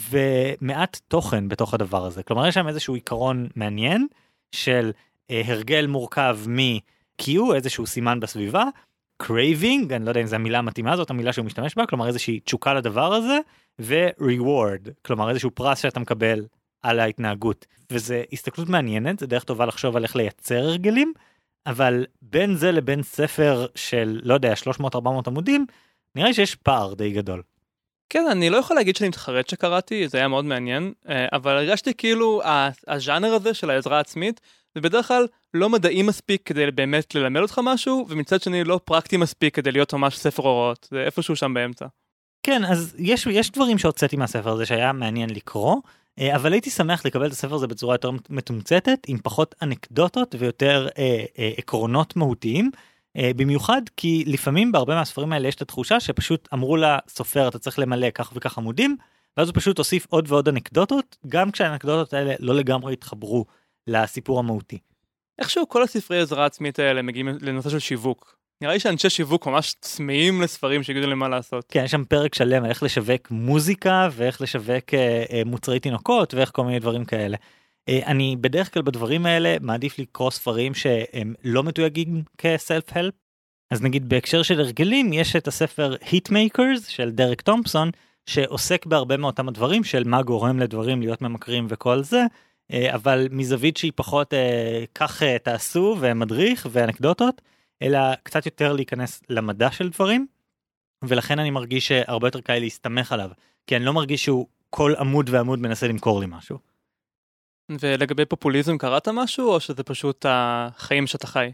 ומעט תוכן בתוך הדבר הזה. כלומר יש שם איזשהו עיקרון מעניין. של אה, הרגל מורכב מ-Q, איזשהו סימן בסביבה, craving, אני לא יודע אם זו המילה המתאימה זאת המילה שהוא משתמש בה, כלומר איזושהי תשוקה לדבר הזה, ו-reward, כלומר איזשהו פרס שאתה מקבל על ההתנהגות. וזו הסתכלות מעניינת, זו דרך טובה לחשוב על איך לייצר הרגלים, אבל בין זה לבין ספר של, לא יודע, 300-400 עמודים, נראה לי שיש פער די גדול. כן, אני לא יכול להגיד שאני מתחרט שקראתי, זה היה מאוד מעניין, אה, אבל הרגשתי כאילו הז'אנר הזה של העזרה העצמית, זה בדרך כלל לא מדעי מספיק כדי באמת ללמד אותך משהו, ומצד שני לא פרקטי מספיק כדי להיות ממש ספר הוראות, זה איפשהו שם באמצע. כן, אז יש, יש דברים שהוצאתי מהספר הזה שהיה מעניין לקרוא, אבל הייתי שמח לקבל את הספר הזה בצורה יותר מתומצתת, עם פחות אנקדוטות ויותר אה, אה, עקרונות מהותיים. Uh, במיוחד כי לפעמים בהרבה מהספרים האלה יש את התחושה שפשוט אמרו לסופר אתה צריך למלא כך וכך עמודים ואז הוא פשוט הוסיף עוד ועוד אנקדוטות גם כשהאנקדוטות האלה לא לגמרי התחברו לסיפור המהותי. איכשהו כל הספרי עזרה עצמית האלה מגיעים לנושא של שיווק. נראה לי שאנשי שיווק ממש צמאים לספרים שיגידו להם מה לעשות. כן, יש שם פרק שלם על איך לשווק מוזיקה ואיך לשווק אה, אה, מוצרי תינוקות ואיך כל מיני דברים כאלה. אה, אני בדרך כלל בדברים האלה מעדיף לקרוא ספרים שהם לא מתויגים כסלף הלפ אז נגיד בהקשר של הרגלים יש את הספר Hitmakers של דרק תומפסון שעוסק בהרבה מאותם הדברים של מה גורם לדברים להיות ממכרים וכל זה אה, אבל מזווית שהיא פחות אה, כך אה, תעשו ומדריך ואנקדוטות אלא קצת יותר להיכנס למדע של דברים ולכן אני מרגיש שהרבה יותר קל להסתמך עליו כי אני לא מרגיש שהוא כל עמוד ועמוד מנסה למכור לי משהו. ולגבי פופוליזם קראת משהו או שזה פשוט החיים שאתה חי?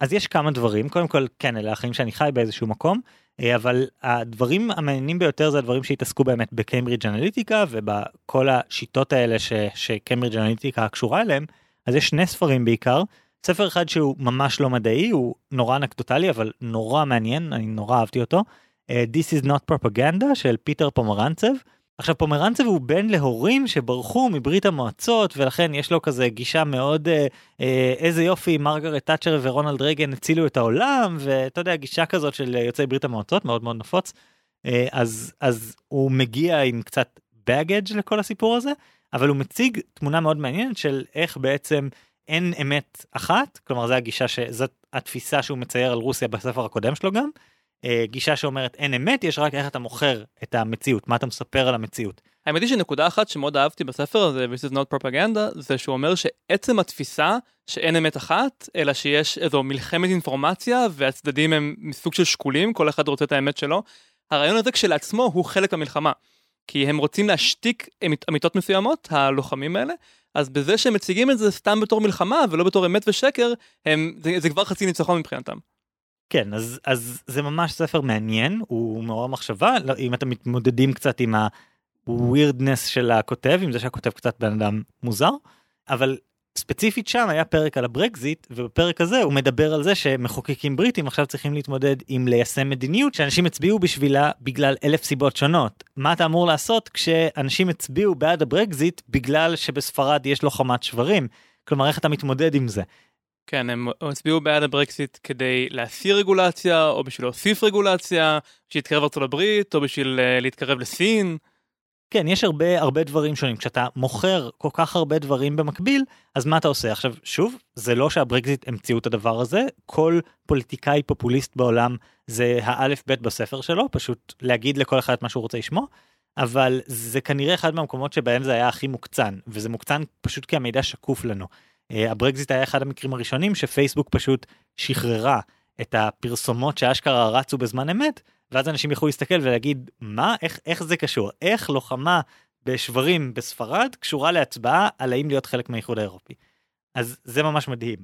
אז יש כמה דברים קודם כל כן אלה החיים שאני חי באיזשהו מקום אה, אבל הדברים המעניינים ביותר זה הדברים שהתעסקו באמת בקיימברידג' אנליטיקה ובכל השיטות האלה ש, שקיימברידג' אנליטיקה קשורה אליהם אז יש שני ספרים בעיקר ספר אחד שהוא ממש לא מדעי הוא נורא אנקדוטלי אבל נורא מעניין אני נורא אהבתי אותו uh, This is not propaganda של פיטר פומרנצב. עכשיו פומרנצב הוא בן להורים שברחו מברית המועצות ולכן יש לו כזה גישה מאוד אה, אה, איזה יופי מרגרט תאצ'ר ורונלד רייגן הצילו את העולם ואתה יודע גישה כזאת של יוצאי ברית המועצות מאוד מאוד נפוץ. אה, אז אז הוא מגיע עם קצת baggage לכל הסיפור הזה אבל הוא מציג תמונה מאוד מעניינת של איך בעצם אין אמת אחת כלומר זה הגישה שזאת התפיסה שהוא מצייר על רוסיה בספר הקודם שלו גם. אה, גישה שאומרת אין אמת יש רק איך אתה מוכר את המציאות מה אתה מספר על המציאות. האמת היא שנקודה אחת שמאוד אהבתי בספר הזה This is not propaganda זה שהוא אומר שעצם התפיסה שאין אמת אחת אלא שיש איזו מלחמת אינפורמציה והצדדים הם מסוג של שקולים כל אחד רוצה את האמת שלו. הרעיון הזה כשלעצמו הוא חלק המלחמה. כי הם רוצים להשתיק אמיתות מסוימות הלוחמים האלה אז בזה שהם מציגים את זה סתם בתור מלחמה ולא בתור אמת ושקר הם זה, זה כבר חצי ניצחון מבחינתם. כן אז אז זה ממש ספר מעניין הוא מעורר מחשבה לא, אם אתם מתמודדים קצת עם ה weirdness של הכותב עם זה שהכותב קצת בן אדם מוזר אבל ספציפית שם היה פרק על הברקזיט ובפרק הזה הוא מדבר על זה שמחוקקים בריטים עכשיו צריכים להתמודד עם ליישם מדיניות שאנשים הצביעו בשבילה בגלל אלף סיבות שונות. מה אתה אמור לעשות כשאנשים הצביעו בעד הברקזיט בגלל שבספרד יש לו לוחמת שוורים? כלומר איך אתה מתמודד עם זה? כן, הם הצביעו בעד הברקסיט כדי להסיר רגולציה, או בשביל להוסיף רגולציה, בשביל להתקרב ארצות הברית, או בשביל uh, להתקרב לסין. כן, יש הרבה הרבה דברים שונים. כשאתה מוכר כל כך הרבה דברים במקביל, אז מה אתה עושה? עכשיו, שוב, זה לא שהברקזיט המציאו את הדבר הזה, כל פוליטיקאי פופוליסט בעולם זה האלף בית בספר שלו, פשוט להגיד לכל אחד את מה שהוא רוצה לשמוע, אבל זה כנראה אחד מהמקומות שבהם זה היה הכי מוקצן, וזה מוקצן פשוט כי המידע שקוף לנו. אה, הברקזיט היה אחד המקרים הראשונים שפייסבוק פשוט שחררה את הפרסומות שאשכרה רצו בזמן אמת ואז אנשים יכולו להסתכל ולהגיד מה איך איך זה קשור איך לוחמה בשוורים בספרד קשורה להצבעה על האם להיות חלק מהאיחוד האירופי. אז זה ממש מדהים.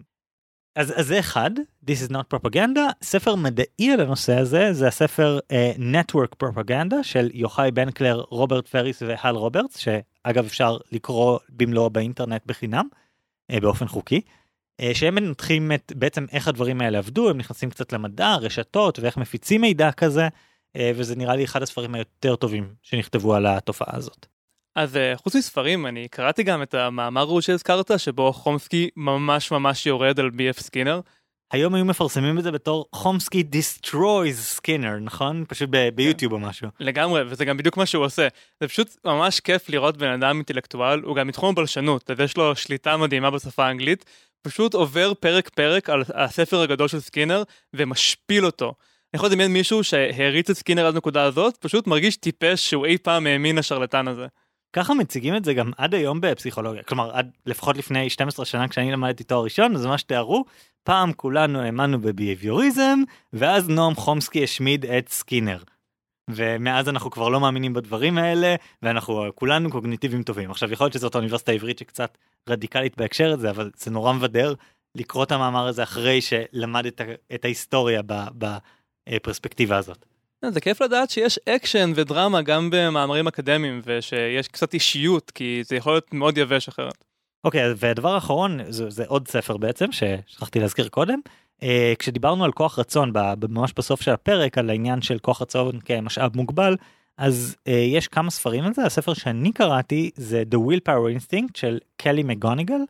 אז, אז זה אחד, This is not propaganda, ספר מדעי על הנושא הזה זה הספר uh, Network Propaganda של יוחאי בנקלר, רוברט פריס והל רוברטס, שאגב אפשר לקרוא במלואו באינטרנט בחינם. אה, באופן חוקי. שהם מנתחים את בעצם איך הדברים האלה עבדו הם נכנסים קצת למדע רשתות ואיך מפיצים מידע כזה אה, וזה נראה לי אחד הספרים היותר טובים שנכתבו על התופעה הזאת. אז חוץ מספרים אני קראתי גם את המאמר ההוא שהזכרת שבו חומסקי ממש ממש יורד על בי.אף סקינר היום היו מפרסמים את זה בתור חומסקי destroys סקינר נכון פשוט ביוטיוב או משהו לגמרי וזה גם בדיוק מה שהוא עושה זה פשוט ממש כיף לראות בן אדם אינטלקטואל הוא גם מתחום הבלשנות אז יש לו שליטה מדהימה בשפה האנגלית פשוט עובר פרק פרק על הספר הגדול של סקינר ומשפיל אותו. אני יכול לדמיין מישהו שהריץ את סקינר עד נקודה הזאת פשוט מרגיש טיפש שהוא אי פעם האמין לשרלטן הזה. ככה מציגים את זה גם עד היום בפסיכולוגיה כלומר עד לפחות לפני 12 שנה כשאני למדתי תואר ראשון זה מה שתיארו פעם כולנו האמנו בביהביוריזם ואז נועם חומסקי השמיד את סקינר. ומאז אנחנו כבר לא מאמינים בדברים האלה ואנחנו כולנו קוגניטיביים טובים עכשיו יכול להיות שזאת האוניברסיטה העברית שקצת רדיקלית בהקשר הזה אבל זה נורא מבדר לקרוא את המאמר הזה אחרי שלמדת, את ההיסטוריה בפרספקטיבה הזאת. זה כיף לדעת שיש אקשן ודרמה גם במאמרים אקדמיים ושיש קצת אישיות כי זה יכול להיות מאוד יבש אחרת. אוקיי okay, והדבר האחרון זה, זה עוד ספר בעצם ששכחתי להזכיר קודם uh, כשדיברנו על כוח רצון ממש בסוף של הפרק על העניין של כוח רצון כמשאב מוגבל אז uh, יש כמה ספרים על זה הספר שאני קראתי זה The Willpower Instinct של קלי מגוניגל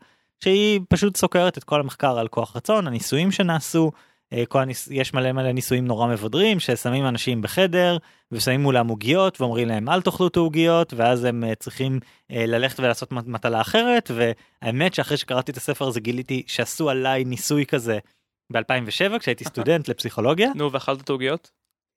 שהיא פשוט סוקרת את כל המחקר על כוח רצון הניסויים שנעשו הניס... יש מלא מלא ניסויים נורא מבדרים ששמים אנשים בחדר ושמים מולם עוגיות ואומרים להם אל תאכלו את העוגיות ואז הם uh, צריכים uh, ללכת ולעשות מטלה אחרת והאמת שאחרי שקראתי את הספר הזה גיליתי שעשו עליי ניסוי כזה ב-2007 כשהייתי סטודנט לפסיכולוגיה. נו, ואכלת את העוגיות?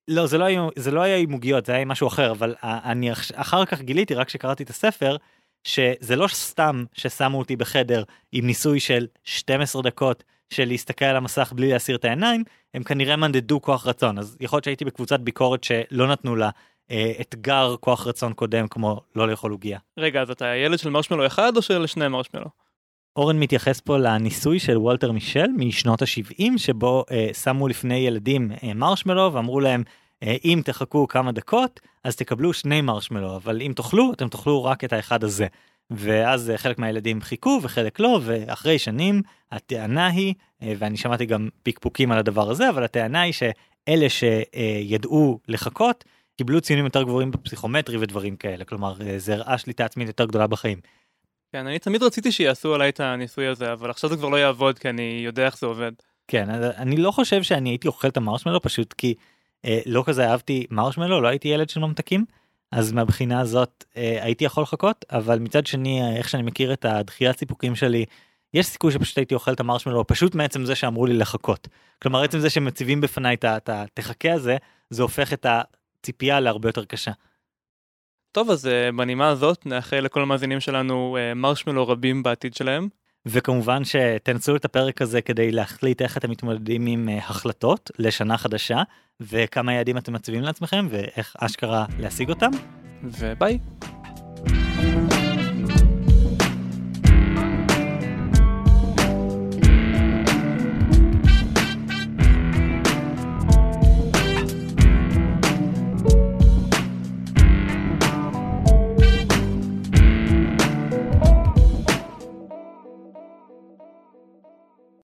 לא, זה לא, היה, זה לא היה עם עוגיות, זה היה עם משהו אחר, אבל אני אחר כך גיליתי, רק כשקראתי את הספר, שזה לא סתם ששמו אותי בחדר עם ניסוי של 12 דקות של להסתכל על המסך בלי להסיר את העיניים, הם כנראה מנדדו כוח רצון, אז יכול להיות שהייתי בקבוצת ביקורת שלא נתנו לה אה, אתגר כוח רצון קודם כמו לא לאכול עוגיה. רגע, אז אתה ילד של מרשמלו אחד או של שני מרשמלו? אורן מתייחס פה לניסוי של וולטר מישל משנות ה-70 שבו אה, שמו לפני ילדים אה, מרשמלו ואמרו להם אה, אם תחכו כמה דקות אז תקבלו שני מרשמלו אבל אם תאכלו אתם תאכלו רק את האחד הזה. ואז אה, חלק מהילדים חיכו וחלק לא ואחרי שנים הטענה היא אה, ואני שמעתי גם פיקפוקים על הדבר הזה אבל הטענה היא שאלה שידעו לחכות קיבלו ציונים יותר גבוהים בפסיכומטרי ודברים כאלה כלומר זה הראה שליטה עצמית יותר גדולה בחיים. כן אני תמיד רציתי שיעשו עליי את הניסוי הזה אבל עכשיו זה כבר לא יעבוד כי אני יודע איך זה עובד. כן אני לא חושב שאני הייתי אוכל את המרשמלו פשוט כי אה, לא כזה אהבתי מרשמלו לא הייתי ילד של ממתקים אז מהבחינה הזאת אה, הייתי יכול לחכות אבל מצד שני אה, איך שאני מכיר את הדחיית סיפוקים שלי יש סיכוי שפשוט הייתי אוכל את המרשמלו פשוט מעצם זה שאמרו לי לחכות כלומר עצם זה שמציבים בפניי את התחכה הזה זה הופך את הציפייה להרבה יותר קשה. טוב אז uh, בנימה הזאת נאחל לכל המאזינים שלנו uh, מרשמלו רבים בעתיד שלהם. וכמובן שתנצלו את הפרק הזה כדי להחליט איך אתם מתמודדים עם uh, החלטות לשנה חדשה וכמה יעדים אתם מציבים לעצמכם ואיך אשכרה להשיג אותם. וביי.